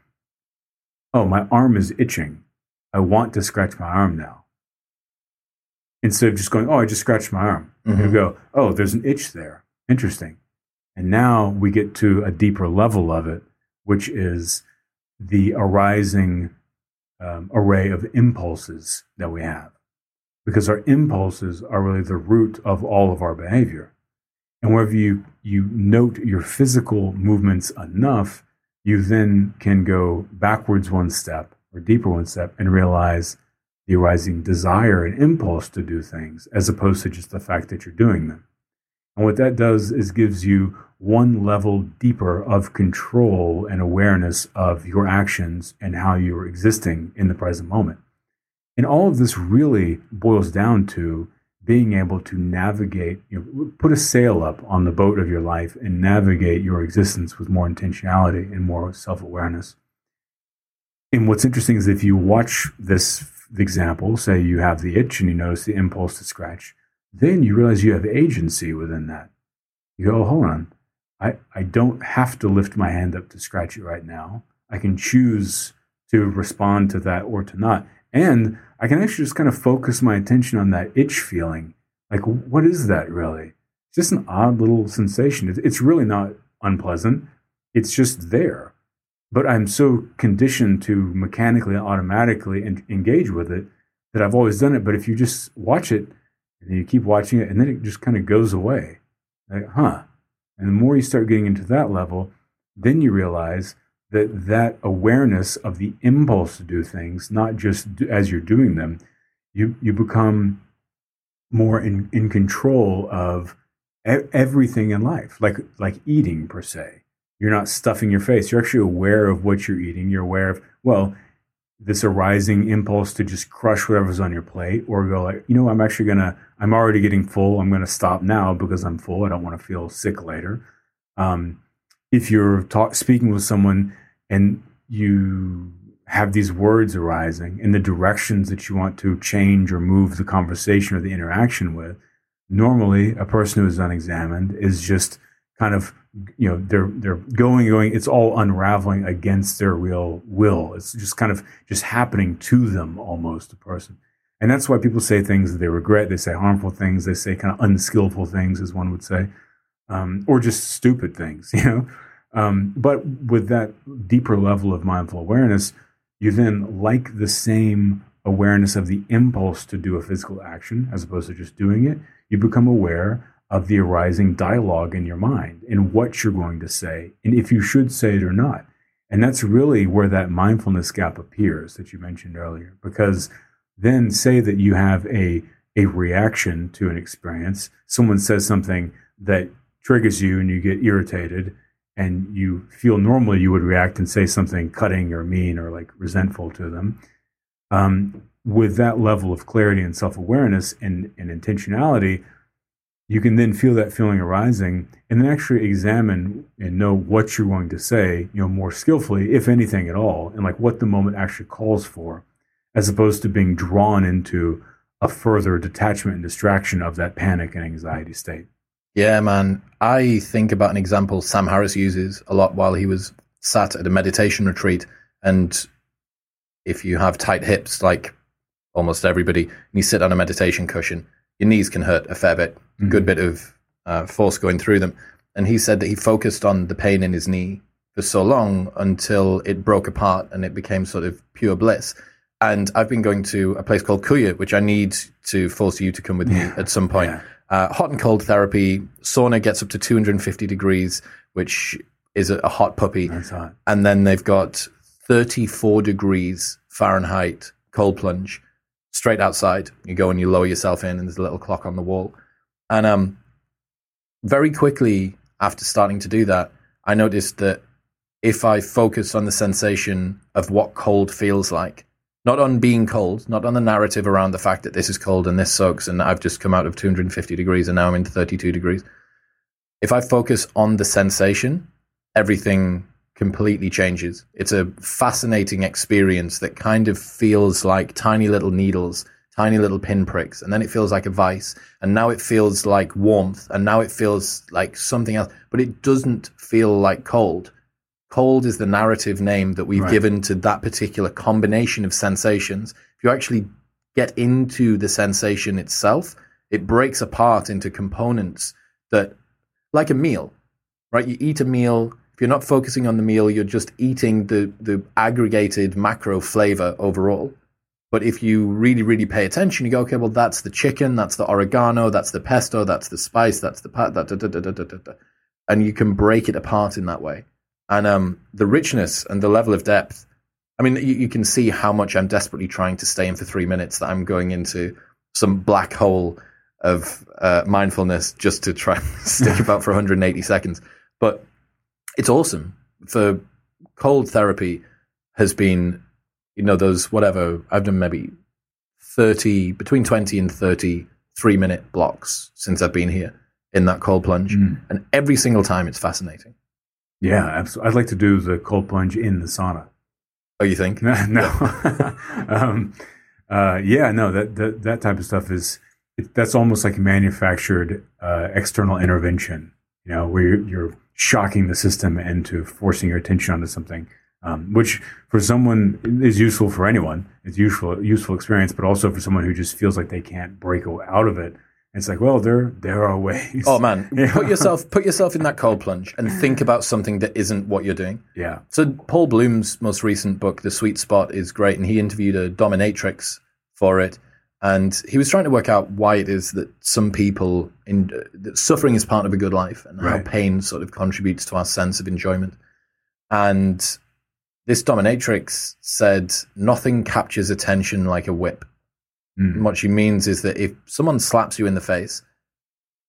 oh, my arm is itching. I want to scratch my arm now. Instead of just going, oh, I just scratched my arm. Mm-hmm. You go, oh, there's an itch there. Interesting. And now we get to a deeper level of it, which is the arising um, array of impulses that we have. Because our impulses are really the root of all of our behavior. And wherever you, you note your physical movements enough, you then can go backwards one step or deeper one step and realize the arising desire and impulse to do things as opposed to just the fact that you're doing them. And what that does is gives you one level deeper of control and awareness of your actions and how you're existing in the present moment. And all of this really boils down to being able to navigate, you know, put a sail up on the boat of your life and navigate your existence with more intentionality and more self awareness. And what's interesting is if you watch this example, say you have the itch and you notice the impulse to scratch, then you realize you have agency within that. You go, hold on. I, I don't have to lift my hand up to scratch it right now. I can choose to respond to that or to not. And I can actually just kind of focus my attention on that itch feeling. Like, what is that really? It's just an odd little sensation. It's really not unpleasant. It's just there. But I'm so conditioned to mechanically automatically engage with it that I've always done it. But if you just watch it and you keep watching it and then it just kind of goes away, like, huh. And the more you start getting into that level, then you realize that that awareness of the impulse to do things, not just as you're doing them, you you become more in, in control of e- everything in life, like like eating per se. You're not stuffing your face. You're actually aware of what you're eating. You're aware of well, this arising impulse to just crush whatever's on your plate, or go like, you know, I'm actually gonna. I'm already getting full. I'm gonna stop now because I'm full. I don't want to feel sick later. Um, if you're talk, speaking with someone and you have these words arising in the directions that you want to change or move the conversation or the interaction with, normally a person who is unexamined is just kind of you know they're they're going going it's all unraveling against their real will it's just kind of just happening to them almost a person and that's why people say things that they regret they say harmful things they say kind of unskillful things as one would say um, or just stupid things, you know. Um, but with that deeper level of mindful awareness, you then like the same awareness of the impulse to do a physical action as opposed to just doing it. You become aware of the arising dialogue in your mind and what you're going to say and if you should say it or not. And that's really where that mindfulness gap appears that you mentioned earlier. Because then say that you have a a reaction to an experience. Someone says something that triggers you and you get irritated and you feel normally you would react and say something cutting or mean or like resentful to them. Um, with that level of clarity and self awareness and, and intentionality, you can then feel that feeling arising and then actually examine and know what you're going to say, you know, more skillfully, if anything at all, and like what the moment actually calls for, as opposed to being drawn into a further detachment and distraction of that panic and anxiety state. Yeah, man. I think about an example Sam Harris uses a lot while he was sat at a meditation retreat. And if you have tight hips, like almost everybody, and you sit on a meditation cushion, your knees can hurt a fair bit, mm-hmm. good bit of uh, force going through them. And he said that he focused on the pain in his knee for so long until it broke apart and it became sort of pure bliss. And I've been going to a place called Kuya, which I need to force you to come with me at some point. Yeah. Uh, hot and cold therapy. Sauna gets up to 250 degrees, which is a, a hot puppy. That's hot. And then they've got 34 degrees Fahrenheit cold plunge straight outside. You go and you lower yourself in, and there's a little clock on the wall. And um, very quickly after starting to do that, I noticed that if I focus on the sensation of what cold feels like, not on being cold, not on the narrative around the fact that this is cold and this sucks and I've just come out of 250 degrees and now I'm into 32 degrees. If I focus on the sensation, everything completely changes. It's a fascinating experience that kind of feels like tiny little needles, tiny little pinpricks, and then it feels like a vice, and now it feels like warmth, and now it feels like something else, but it doesn't feel like cold Cold is the narrative name that we've right. given to that particular combination of sensations. If you actually get into the sensation itself, it breaks apart into components that, like a meal, right? You eat a meal. If you're not focusing on the meal, you're just eating the, the aggregated macro flavor overall. But if you really, really pay attention, you go, okay, well, that's the chicken, that's the oregano, that's the pesto, that's the spice, that's the pat, da, da, da, da, da, da, and you can break it apart in that way and um, the richness and the level of depth. I mean, you, you, can see how much I'm desperately trying to stay in for three minutes. That I'm going into some black hole of uh, mindfulness just to try and stick about for 180 seconds. But it's awesome. For cold therapy has been, you know, those whatever I've done maybe 30 between 20 and 30 three minute blocks since I've been here in that cold plunge, mm. and every single time it's fascinating. Yeah, absolutely. I'd like to do the cold plunge in the sauna. Oh, you think? no. um, uh, yeah, no. That, that that type of stuff is it, that's almost like manufactured uh, external intervention. You know, where you're, you're, shocking the system and to forcing your attention onto something, um, which for someone is useful for anyone. It's useful useful experience, but also for someone who just feels like they can't break out of it it's like, well, there there are ways. Oh man, yeah. put yourself put yourself in that cold plunge and think about something that isn't what you're doing. Yeah. So Paul Bloom's most recent book, The Sweet Spot, is great, and he interviewed a dominatrix for it, and he was trying to work out why it is that some people in that suffering is part of a good life, and right. how pain sort of contributes to our sense of enjoyment. And this dominatrix said, "Nothing captures attention like a whip." Mm. What she means is that if someone slaps you in the face,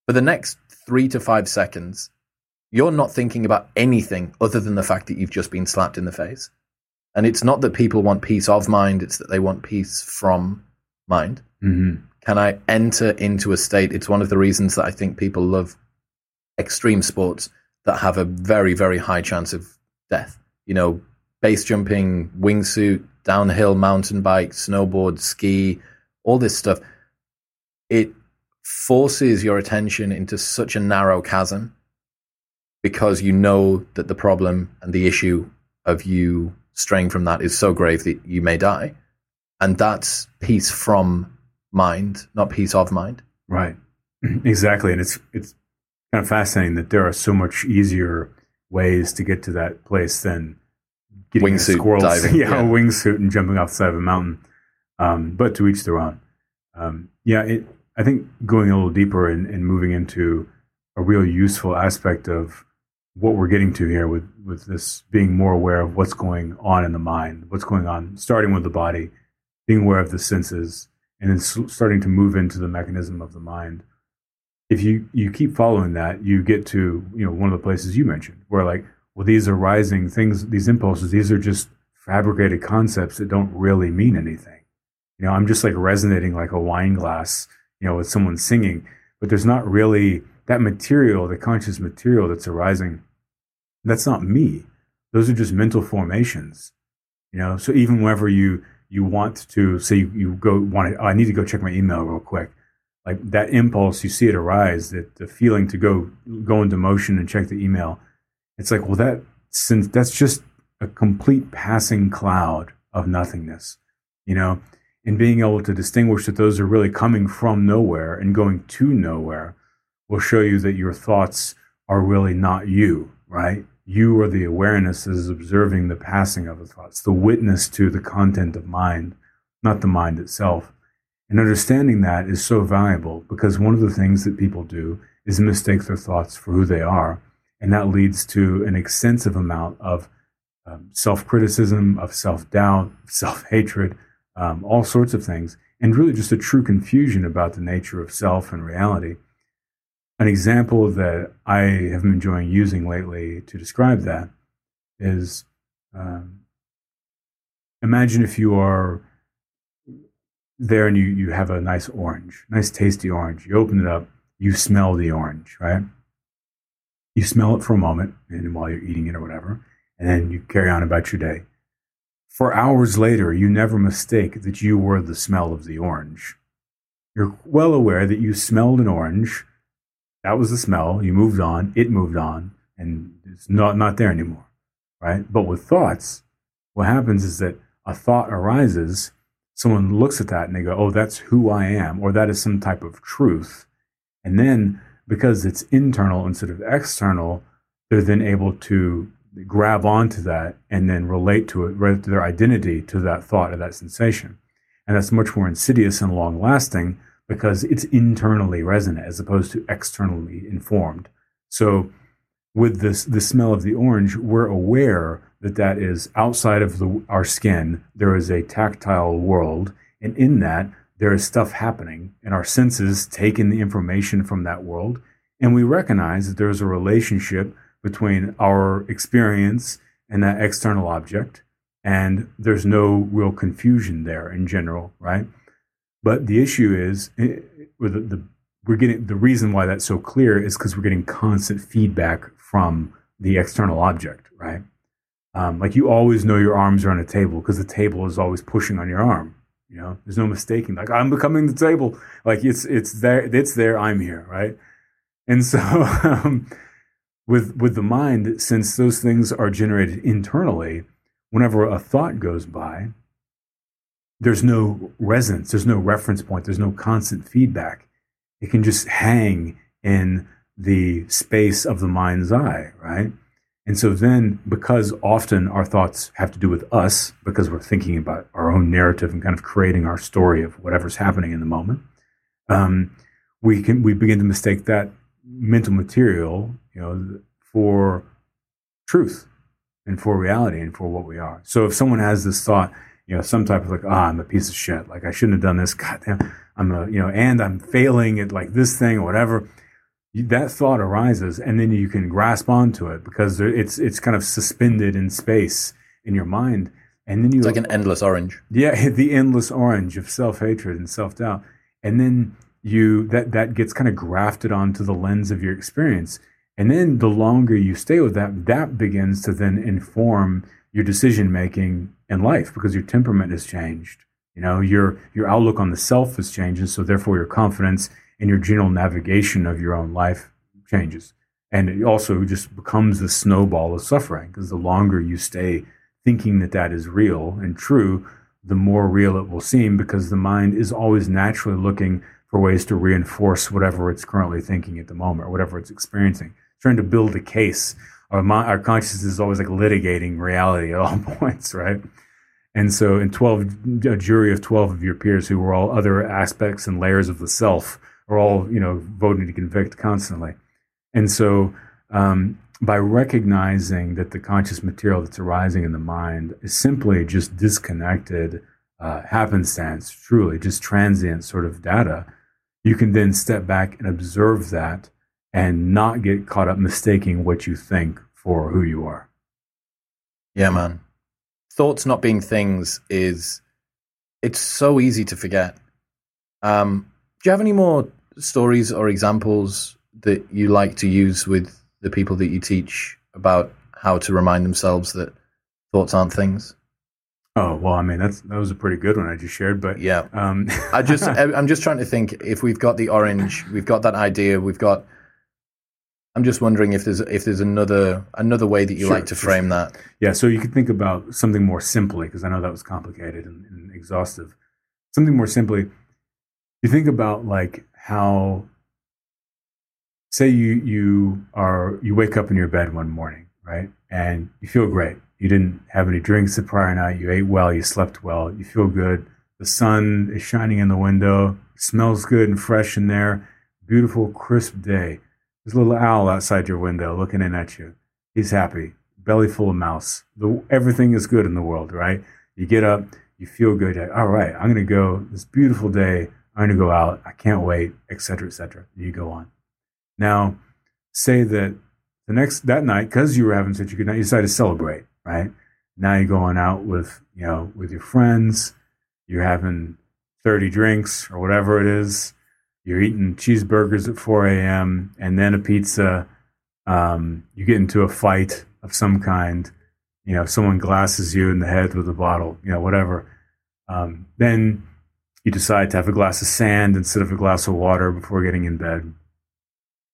for the next three to five seconds, you're not thinking about anything other than the fact that you've just been slapped in the face. And it's not that people want peace of mind, it's that they want peace from mind. Mm-hmm. Can I enter into a state? It's one of the reasons that I think people love extreme sports that have a very, very high chance of death. You know, base jumping, wingsuit, downhill mountain bike, snowboard, ski, all this stuff, it forces your attention into such a narrow chasm because you know that the problem and the issue of you straying from that is so grave that you may die. And that's peace from mind, not peace of mind. Right. Exactly. And it's it's kind of fascinating that there are so much easier ways to get to that place than getting wingsuit a squirrel, diving. Yeah, yeah, a wingsuit and jumping off the side of a mountain. Um, but to each their own. Um, yeah, it, I think going a little deeper and, and moving into a real useful aspect of what we're getting to here with, with this being more aware of what's going on in the mind, what's going on, starting with the body, being aware of the senses, and then starting to move into the mechanism of the mind. If you, you keep following that, you get to you know one of the places you mentioned, where like, well, these arising things, these impulses, these are just fabricated concepts that don't really mean anything you know, I'm just like resonating like a wine glass, you know, with someone singing, but there's not really that material, the conscious material that's arising. That's not me. Those are just mental formations, you know. So even whenever you you want to say you, you go want to, oh, I need to go check my email real quick, like that impulse, you see it arise, that the feeling to go go into motion and check the email. It's like, well, that since that's just a complete passing cloud of nothingness, you know and being able to distinguish that those are really coming from nowhere and going to nowhere will show you that your thoughts are really not you, right? You are the awareness that is observing the passing of the thoughts, the witness to the content of mind, not the mind itself. And understanding that is so valuable because one of the things that people do is mistake their thoughts for who they are. And that leads to an extensive amount of um, self criticism, of self doubt, self hatred, um, all sorts of things, and really just a true confusion about the nature of self and reality. An example that I have been enjoying using lately to describe that is um, imagine if you are there and you, you have a nice orange, nice tasty orange. You open it up, you smell the orange, right? You smell it for a moment, and while you're eating it or whatever, and then you carry on about your day. For hours later, you never mistake that you were the smell of the orange. You're well aware that you smelled an orange. That was the smell. You moved on. It moved on, and it's not not there anymore, right? But with thoughts, what happens is that a thought arises. Someone looks at that and they go, "Oh, that's who I am," or that is some type of truth. And then, because it's internal instead of external, they're then able to grab onto that and then relate to it, relate to their identity to that thought or that sensation. And that's much more insidious and long lasting because it's internally resonant as opposed to externally informed. So with this the smell of the orange, we're aware that that is outside of the, our skin. There is a tactile world, and in that there is stuff happening, and our senses take in the information from that world, and we recognize that there's a relationship between our experience and that external object, and there's no real confusion there in general, right? But the issue is, eh, the, the we're getting the reason why that's so clear is because we're getting constant feedback from the external object, right? Um, like you always know your arms are on a table because the table is always pushing on your arm. You know, there's no mistaking. Like I'm becoming the table. Like it's it's there. It's there. I'm here, right? And so, um, with with the mind, since those things are generated internally, whenever a thought goes by, there's no resonance. There's no reference point. There's no constant feedback. It can just hang in the space of the mind's eye, right? And so then, because often our thoughts have to do with us, because we're thinking about our own narrative and kind of creating our story of whatever's happening in the moment, um, we can we begin to mistake that mental material, you know, for truth and for reality and for what we are. So if someone has this thought, you know, some type of like, ah, I'm a piece of shit, like I shouldn't have done this, goddamn, I'm a, you know, and I'm failing at like this thing or whatever. That thought arises and then you can grasp onto it because it's it's kind of suspended in space in your mind and then you it's like an endless orange. Yeah the endless orange of self-hatred and self-doubt and then you that that gets kind of grafted onto the lens of your experience and then the longer you stay with that that begins to then inform your decision making in life because your temperament has changed you know your your outlook on the self has changed and so therefore your confidence and your general navigation of your own life changes. And it also just becomes the snowball of suffering because the longer you stay thinking that that is real and true, the more real it will seem because the mind is always naturally looking for ways to reinforce whatever it's currently thinking at the moment or whatever it's experiencing, trying to build a case. Our, our consciousness is always like litigating reality at all points, right? And so, in 12, a jury of 12 of your peers who were all other aspects and layers of the self are all you know voting to convict constantly, and so um, by recognizing that the conscious material that's arising in the mind is simply just disconnected uh, happenstance, truly just transient sort of data, you can then step back and observe that and not get caught up mistaking what you think for who you are. Yeah, man. Thoughts not being things is it's so easy to forget. Um, do you have any more stories or examples that you like to use with the people that you teach about how to remind themselves that thoughts aren't things? Oh well, I mean that's that was a pretty good one I just shared, but yeah, um. I just I'm just trying to think if we've got the orange, we've got that idea, we've got. I'm just wondering if there's if there's another another way that you sure, like to frame sure. that. Yeah, so you could think about something more simply because I know that was complicated and, and exhaustive. Something more simply, you think about like how say you you are you wake up in your bed one morning right? And you feel great. You didn't have any drinks the prior night. You ate well. You slept well. You feel good. The sun is shining in the window. Smells good and fresh in there. Beautiful crisp day there's a little owl outside your window looking in at you he's happy belly full of mouse the, everything is good in the world right you get up you feel good all right i'm going to go this beautiful day I'm going to go out. I can't wait, etc., etc. You go on. Now, say that the next that night, because you were having such a good night, you decide to celebrate. Right now, you're going out with you know with your friends. You're having 30 drinks or whatever it is. You're eating cheeseburgers at 4 a.m. and then a pizza. Um, you get into a fight of some kind. You know, someone glasses you in the head with a bottle. You know, whatever. Um, then you decide to have a glass of sand instead of a glass of water before getting in bed.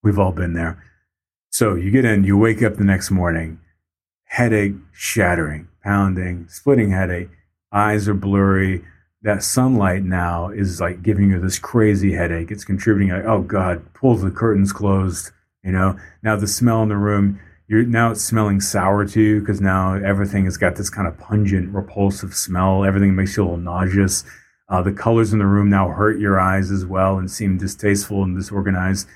We've all been there. So you get in, you wake up the next morning, headache shattering, pounding, splitting headache, eyes are blurry. That sunlight now is like giving you this crazy headache. It's contributing, like, oh God, pull the curtains closed. You know, now the smell in the room, you're now it's smelling sour to you because now everything has got this kind of pungent, repulsive smell. Everything makes you a little nauseous uh, the colors in the room now hurt your eyes as well and seem distasteful and disorganized.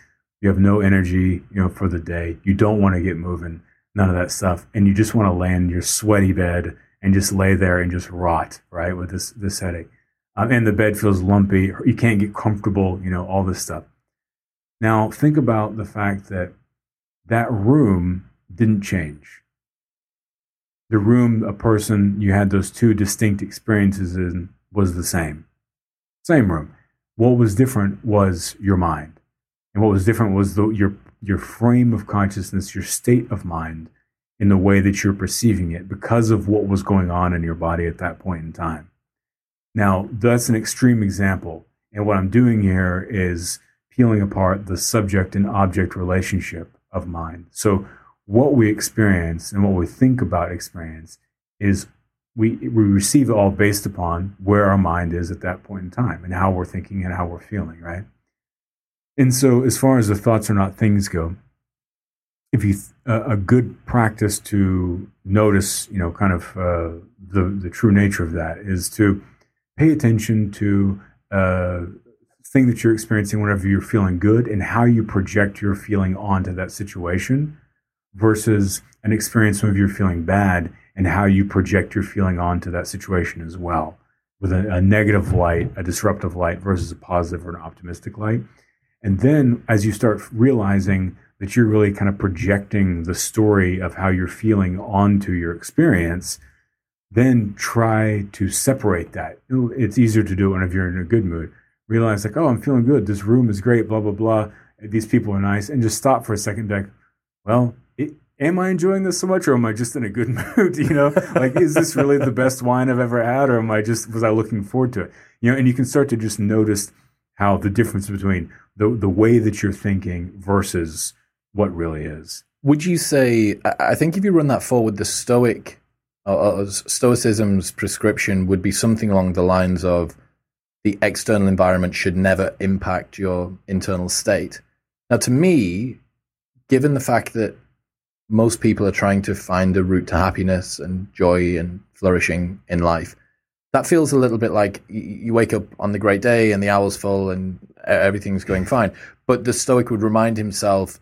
You have no energy, you know, for the day. You don't want to get moving, none of that stuff, and you just want to lay in your sweaty bed and just lay there and just rot, right, with this this headache. um, and the bed feels lumpy, you can't get comfortable, you know, all this stuff. Now, think about the fact that that room didn't change. The room, a person you had those two distinct experiences in was the same. Same room. What was different was your mind. And what was different was the, your, your frame of consciousness, your state of mind in the way that you're perceiving it because of what was going on in your body at that point in time. Now, that's an extreme example. And what I'm doing here is peeling apart the subject and object relationship of mind. So, what we experience and what we think about experience is we, we receive it all based upon where our mind is at that point in time and how we're thinking and how we're feeling, right? And so, as far as the thoughts are not things go, if you a good practice to notice, you know, kind of uh, the the true nature of that is to pay attention to uh, thing that you're experiencing whenever you're feeling good and how you project your feeling onto that situation versus an experience whenever you're feeling bad and how you project your feeling onto that situation as well with a, a negative light, a disruptive light versus a positive or an optimistic light. And then as you start realizing that you're really kind of projecting the story of how you're feeling onto your experience, then try to separate that. It's easier to do it whenever you're in a good mood. Realize like, oh, I'm feeling good. This room is great. Blah blah blah. These people are nice, and just stop for a second. Like, well, it, am I enjoying this so much, or am I just in a good mood? You know, like, is this really the best wine I've ever had, or am I just was I looking forward to it? You know, and you can start to just notice how the difference between the the way that you're thinking versus what really is. Would you say? I think if you run that forward, the Stoic uh, Stoicism's prescription would be something along the lines of the external environment should never impact your internal state. Now, to me, given the fact that most people are trying to find a route to happiness and joy and flourishing in life, that feels a little bit like you wake up on the great day and the hour's full and everything's going fine. But the Stoic would remind himself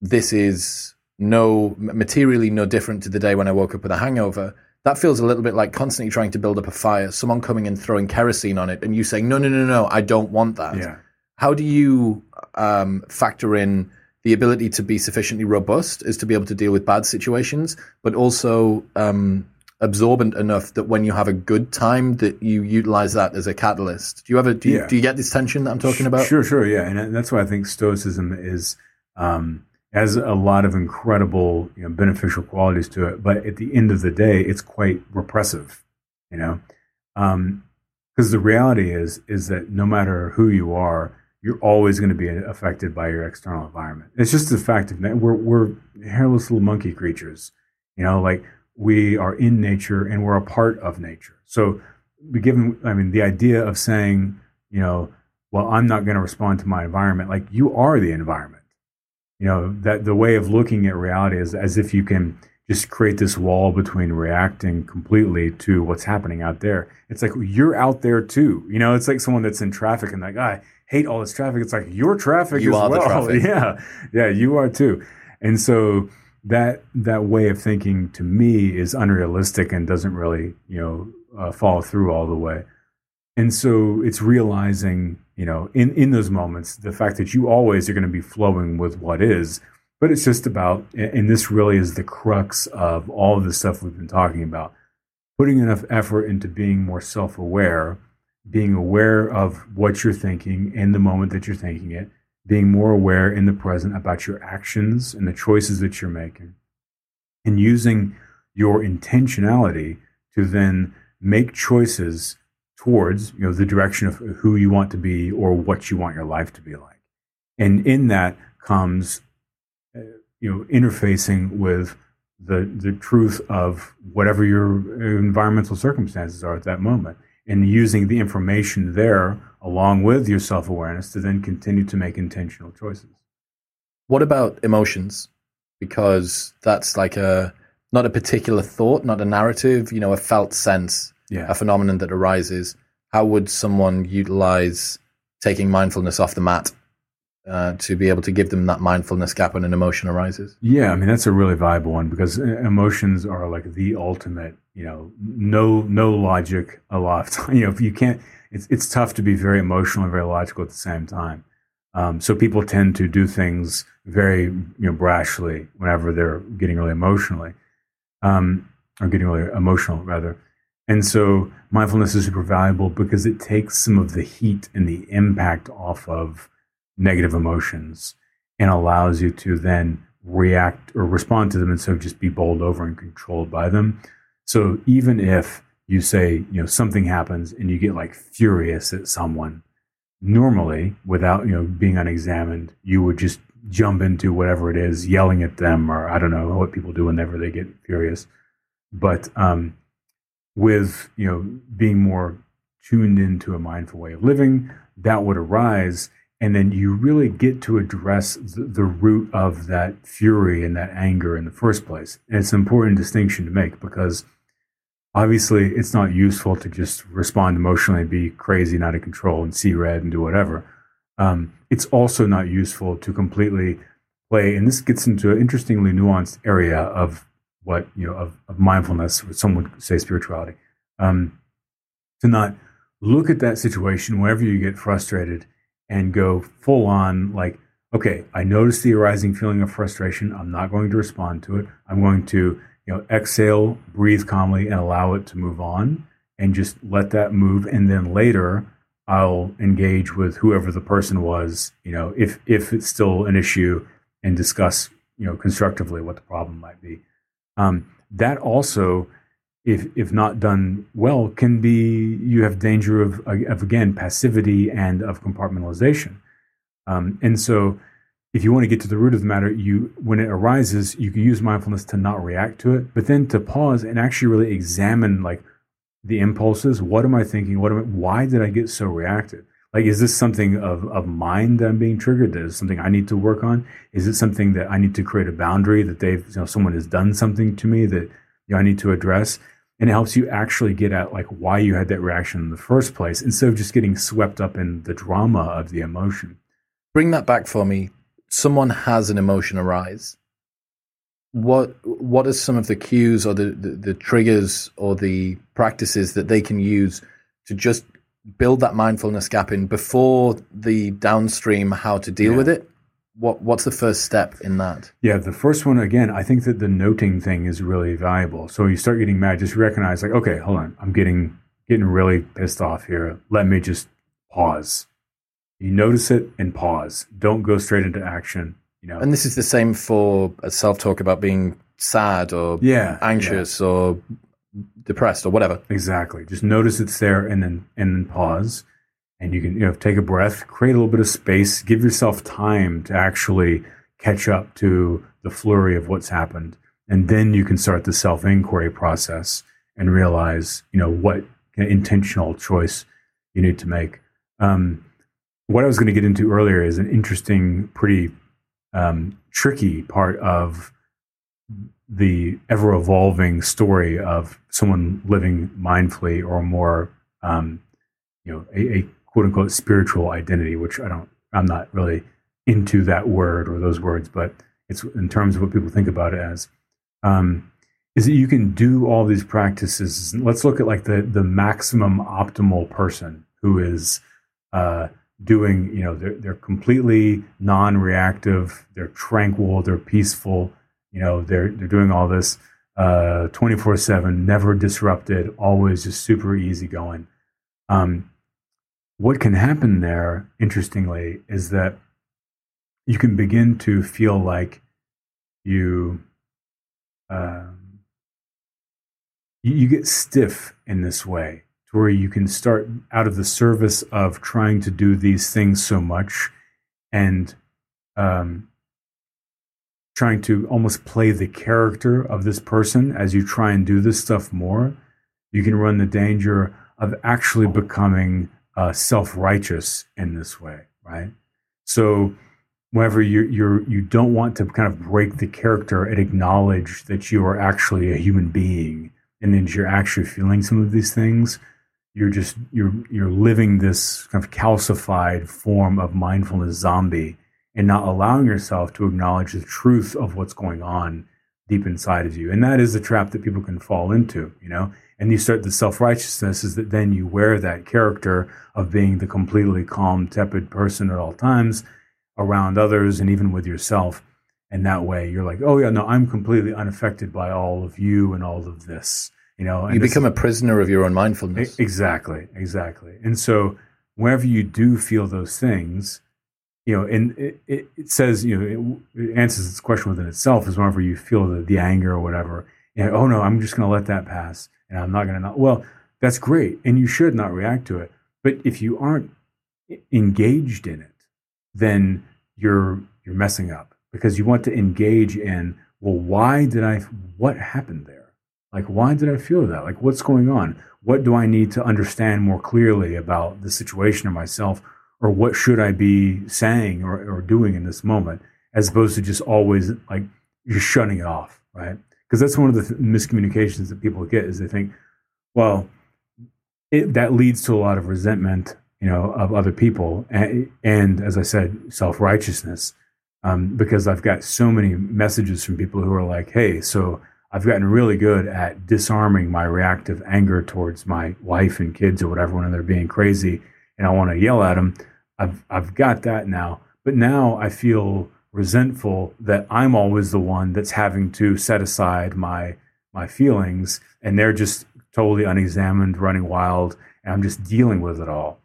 this is no materially no different to the day when I woke up with a hangover. That feels a little bit like constantly trying to build up a fire, someone coming and throwing kerosene on it, and you saying, "No, no, no, no, I don't want that." Yeah. How do you um, factor in the ability to be sufficiently robust, is to be able to deal with bad situations, but also um, absorbent enough that when you have a good time, that you utilize that as a catalyst? Do you ever do you, yeah. do you get this tension that I'm talking about? Sure, sure, yeah, and that's why I think Stoicism is. Um, has a lot of incredible you know, beneficial qualities to it. But at the end of the day, it's quite repressive, you know, because um, the reality is is that no matter who you are, you're always going to be affected by your external environment. It's just the fact of we're we're hairless little monkey creatures, you know, like we are in nature and we're a part of nature. So, given, I mean, the idea of saying, you know, well, I'm not going to respond to my environment, like you are the environment you know that the way of looking at reality is as if you can just create this wall between reacting completely to what's happening out there. It's like you're out there too. You know, it's like someone that's in traffic and like, I hate all this traffic. It's like your traffic you as well. Yeah, yeah, you are too. And so that that way of thinking to me is unrealistic and doesn't really you know uh, follow through all the way. And so it's realizing you know, in, in those moments, the fact that you always are going to be flowing with what is, but it's just about, and this really is the crux of all of the stuff we've been talking about, putting enough effort into being more self aware, being aware of what you're thinking in the moment that you're thinking it, being more aware in the present about your actions and the choices that you're making, and using your intentionality to then make choices towards you know the direction of who you want to be or what you want your life to be like. And in that comes uh, you know interfacing with the the truth of whatever your environmental circumstances are at that moment and using the information there along with your self-awareness to then continue to make intentional choices. What about emotions? Because that's like a not a particular thought not a narrative you know a felt sense yeah. a phenomenon that arises, how would someone utilize taking mindfulness off the mat uh, to be able to give them that mindfulness gap when an emotion arises? Yeah, I mean that's a really viable one because uh, emotions are like the ultimate. You know, no no logic a lot of time. You know, if you can't it's it's tough to be very emotional and very logical at the same time. Um, so people tend to do things very you know brashly whenever they're getting really emotionally, um, or getting really emotional rather. And so mindfulness is super valuable because it takes some of the heat and the impact off of negative emotions and allows you to then react or respond to them instead of just be bowled over and controlled by them. So even if you say, you know, something happens and you get like furious at someone, normally without, you know, being unexamined, you would just jump into whatever it is, yelling at them, or I don't know what people do whenever they get furious. But um, with, you know, being more tuned into a mindful way of living, that would arise and then you really get to address the, the, root of that fury and that anger in the first place. And it's an important distinction to make because obviously it's not useful to just respond emotionally and be crazy and out of control and see red and do whatever. Um, it's also not useful to completely play, and this gets into an interestingly nuanced area of what you know of, of mindfulness, some would say spirituality. Um, to not look at that situation whenever you get frustrated and go full on like, okay, I notice the arising feeling of frustration. I'm not going to respond to it. I'm going to, you know, exhale, breathe calmly, and allow it to move on and just let that move. And then later I'll engage with whoever the person was, you know, if if it's still an issue and discuss, you know, constructively what the problem might be. Um, that also if if not done well, can be you have danger of of again passivity and of compartmentalization. Um, and so, if you want to get to the root of the matter, you when it arises, you can use mindfulness to not react to it, but then to pause and actually really examine like the impulses. What am I thinking? What am I, why did I get so reactive? Like, is this something of, of mind that I'm being triggered? That is something I need to work on? Is it something that I need to create a boundary that they've, you know, someone has done something to me that you know, I need to address? and it helps you actually get at like why you had that reaction in the first place instead of just getting swept up in the drama of the emotion bring that back for me someone has an emotion arise what what are some of the cues or the, the, the triggers or the practices that they can use to just build that mindfulness gap in before the downstream how to deal yeah. with it what what's the first step in that? Yeah, the first one again, I think that the noting thing is really valuable. So you start getting mad, just recognize like, okay, hold on, I'm getting getting really pissed off here. Let me just pause. You notice it and pause. Don't go straight into action. You know. And this is the same for a self talk about being sad or yeah, anxious yeah. or depressed or whatever. Exactly. Just notice it's there and then and then pause and you can you know take a breath create a little bit of space give yourself time to actually catch up to the flurry of what's happened and then you can start the self inquiry process and realize you know what intentional choice you need to make um, what i was going to get into earlier is an interesting pretty um, tricky part of the ever evolving story of someone living mindfully or more um, you know a, a quote unquote spiritual identity, which I don't, I'm not really into that word or those words, but it's in terms of what people think about it as. Um, is that you can do all these practices. Let's look at like the the maximum optimal person who is uh, doing. You know, they're they're completely non-reactive. They're tranquil. They're peaceful. You know, they're they're doing all this uh, twenty four seven, never disrupted, always just super easy going. Um, what can happen there, interestingly, is that you can begin to feel like you um, you, you get stiff in this way, to where you can start out of the service of trying to do these things so much, and um, trying to almost play the character of this person as you try and do this stuff more. You can run the danger of actually becoming uh, self righteous in this way, right? So whenever you you're you don't want to kind of break the character and acknowledge that you are actually a human being and that you're actually feeling some of these things you're just you're you're living this kind of calcified form of mindfulness zombie and not allowing yourself to acknowledge the truth of what's going on deep inside of you and that is the trap that people can fall into you know And you start the self righteousness is that then you wear that character of being the completely calm, tepid person at all times around others and even with yourself. And that way you're like, oh, yeah, no, I'm completely unaffected by all of you and all of this. You know, you become a prisoner of your own mindfulness. Exactly, exactly. And so whenever you do feel those things, you know, and it, it, says, you know, it, it, answers this question within itself is whenever you feel the, the anger or whatever, you know, oh no, I'm just going to let that pass and I'm not going to not. Well, that's great. And you should not react to it. But if you aren't engaged in it, then you're, you're messing up because you want to engage in, well, why did I, what happened there? Like, why did I feel that? Like, what's going on? What do I need to understand more clearly about the situation or myself? Or what should I be saying or, or doing in this moment? As opposed to just always like just shutting it off, right? Because that's one of the th- miscommunications that people get is they think, well, it, that leads to a lot of resentment, you know, of other people, and, and as I said, self righteousness. Um, because I've got so many messages from people who are like, "Hey, so I've gotten really good at disarming my reactive anger towards my wife and kids or whatever when they're being crazy and I want to yell at them. I've, I've got that now. But now I feel resentful that I'm always the one that's having to set aside my my feelings and they're just totally unexamined, running wild, and I'm just dealing with it all.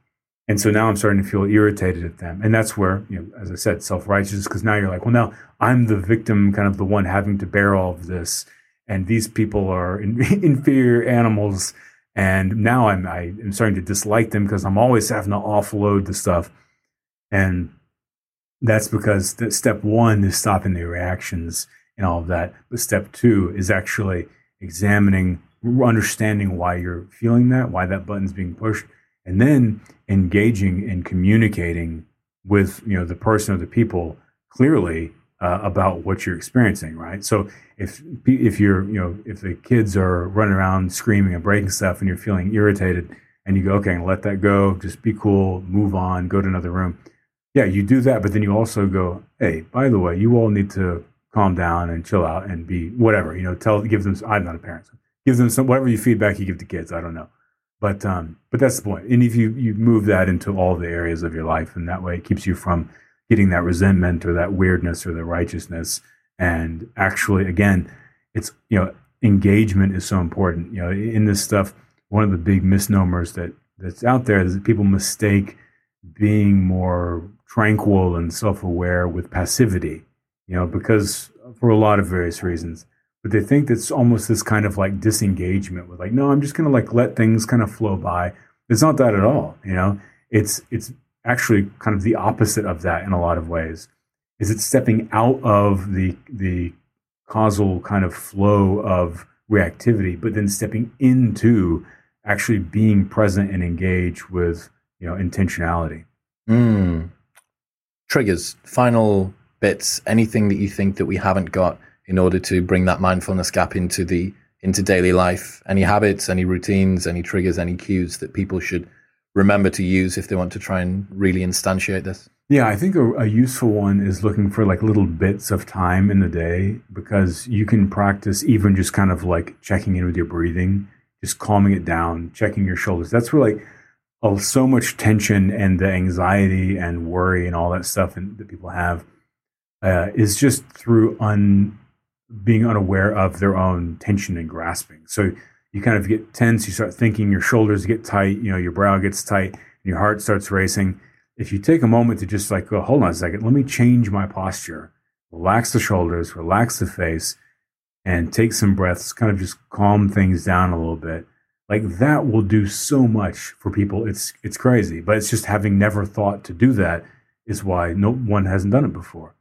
And so now I'm starting to feel irritated at them. And that's where, you know, as I said, self-righteous, because now you're like, well, now I'm the victim, kind of the one having to bear all of this and these people are in, inferior animals. And now I'm I am starting to dislike them because I'm always having to offload the stuff, and that's because the, step one is stopping the reactions and all of that. But step two is actually examining, understanding why you're feeling that, why that button's being pushed, and then engaging and communicating with you know the person or the people clearly uh, about what you're experiencing, right? So if if you're you know if the kids are running around screaming and breaking stuff and you're feeling irritated and you go okay let that go. Just be cool. Move on. Go to another room. Yeah you do that but then you also go hey by the way you all need to calm down and chill out and be whatever you know tell give them i'm not a parent so give them some whatever you feedback you give to kids i don't know. But um but that's the point. And if you you move that into all the areas of your life and that way it keeps you from getting that resentment or that weirdness or the righteousness. And actually again it's you know engagement is so important. You know in this stuff one of the big misnomers that that's out there is that people mistake being more tranquil and self-aware with passivity you know because for a lot of various reasons. But they think that's almost this kind of like disengagement with like no i'm just to like let things kind of flow by. It's not that at all you know? It's it's actually kind of the opposite of that in a lot of ways. Is it stepping out of the the causal kind of flow of reactivity, but then stepping into actually being present and engaged with you know intentionality. Mm. Triggers, final bits, anything that you think that we haven't got in order to bring that mindfulness gap into the into daily life. Any habits, any routines, any triggers, any cues that people should remember to use if they want to try and really instantiate this? Yeah, I think a, a, useful one is looking for like little bits of time in the day because you can practice even just kind of like checking in with your breathing, just calming it down, checking your shoulders. That's where like oh, so much tension and the anxiety and worry and all that stuff and, that people have uh, is just through un being unaware of their own tension and grasping. So you kind of get tense, you start thinking, your shoulders get tight, you know, your brow gets tight, and your heart starts racing. If you take a moment to just like hold on a second, let me change my posture, relax the shoulders, relax the face, and take some breaths, kind of just calm things down a little bit. Like that will do so much for people. It's it's crazy, but it's just having never thought to do that is why no one hasn't done it before.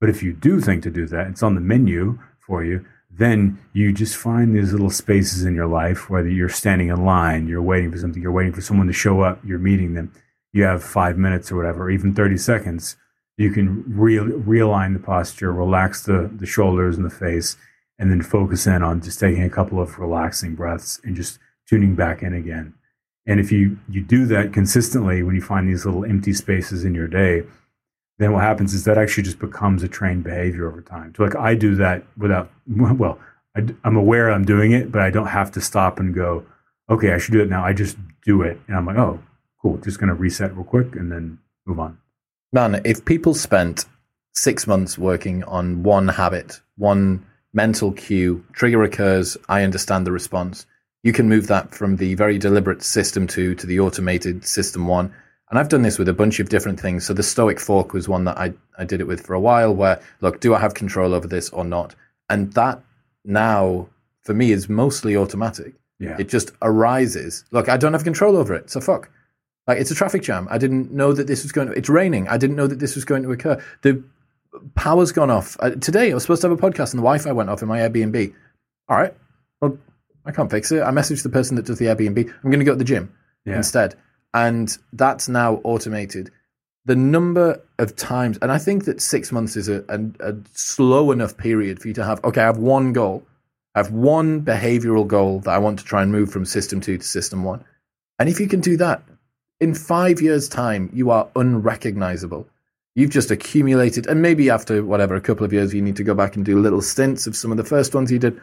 But if you do think to do that, it's on the menu for you then you just find these little spaces in your life, whether you're standing in line, you're waiting for something, you're waiting for someone to show up, you're meeting them, you have five minutes or whatever, even 30 seconds. You can re- realign the posture, relax the, the shoulders and the face, and then focus in on just taking a couple of relaxing breaths and just tuning back in again. And if you, you do that consistently when you find these little empty spaces in your day, then what happens is that actually just becomes a trained behavior over time. So, like, I do that without, well, I, am aware I'm doing it, but I don't have to stop and go, okay, I should do it now. I just do it, and I'm like, oh, cool. Just gonna reset real quick and then move on. Man, if people spent six months working on one habit, one mental cue, trigger occurs, I understand the response. You can move that from the very deliberate system two to the automated system one. And I've done this with a bunch of different things. So the Stoic Fork was one that I, I did it with for a while where, look, do I have control over this or not? And that now, for me, is mostly automatic. Yeah. It just arises. Look, I don't have control over it. So fuck. Like it's a traffic jam. I didn't know that this was going to. It's raining. I didn't know that this was going to occur. The power's gone off uh, today. I was supposed to have a podcast, and the Wi-Fi went off in my Airbnb. All right. Well, I can't fix it. I messaged the person that does the Airbnb. I'm going to go to the gym Yeah. instead, and that's now automated. The number of times, and I think that six months is a, a, a slow enough period for you to have. Okay, I have one goal. I have one behavioral goal that I want to try and move from system two to system one. And if you can do that, in five years' time, you are unrecognizable. You've just accumulated, and maybe after whatever, a couple of years, you need to go back and do little stints of some of the first ones you did.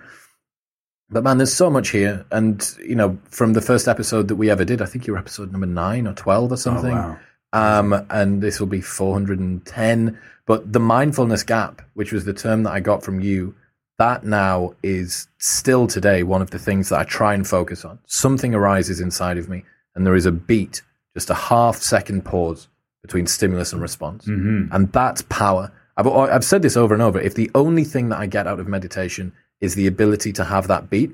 But man, there's so much here. And, you know, from the first episode that we ever did, I think you're episode number nine or 12 or something. Oh, something. wow. Um, and this will be 410. But the mindfulness gap, which was the term that I got from you, that now is still today one of the things that I try and focus on. Something arises inside of me, and there is a beat, just a half second pause between stimulus and response. Mm-hmm. And that's power. I've, I've said this over and over. If the only thing that I get out of meditation is the ability to have that beat,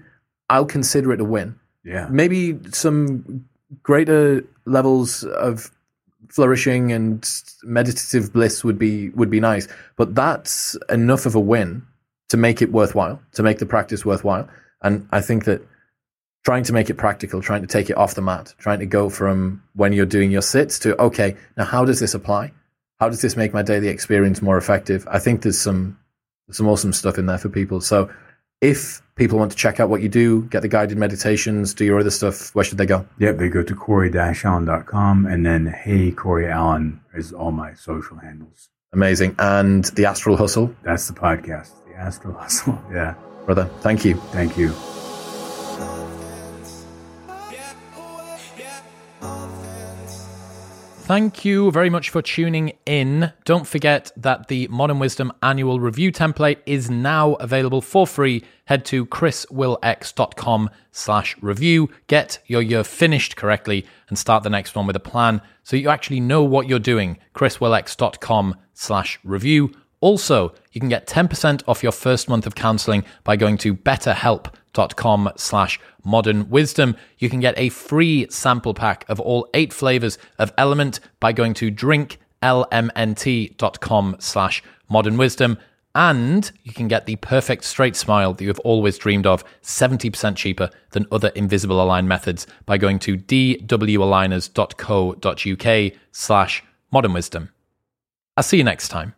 I'll consider it a win. Yeah. maybe some greater levels of flourishing and meditative bliss would be would be nice but that's enough of a win to make it worthwhile to make the practice worthwhile. And i think that trying to make it practical trying to take it off the mat trying to go from when you're doing your sits to okay now how does this apply? How does this make my daily experience more effective? I think there's some some awesome stuff in there for people. So if people want to check out what you do, get the guided meditations, do your other stuff, where should they go? Yep, they go to corey-allen.com and then hey Corey Allen is all my social handles. Amazing. And the Astral Hustle, That's the podcast. The Astral Hustle. Yeah. brother. Thank you. Thank you. Thank you very much for tuning in. Don't forget that the Modern Wisdom annual review template is now available for free. Head to chriswillx.com slash review. Get your year finished correctly and start the next one with a plan so you actually know what you're doing. chriswillx.com slash review. Also, you can get 10% off your first month of counseling by going to betterhelp.com slash modern wisdom. You can get a free sample pack of all eight flavors of LMNT by going to drinklmnt.com slash modern wisdom. And you can get the perfect straight smile that you have always dreamed of 70% cheaper than other invisible align methods by going to dwaligners.co.uk slash modern wisdom. I'll see you next time.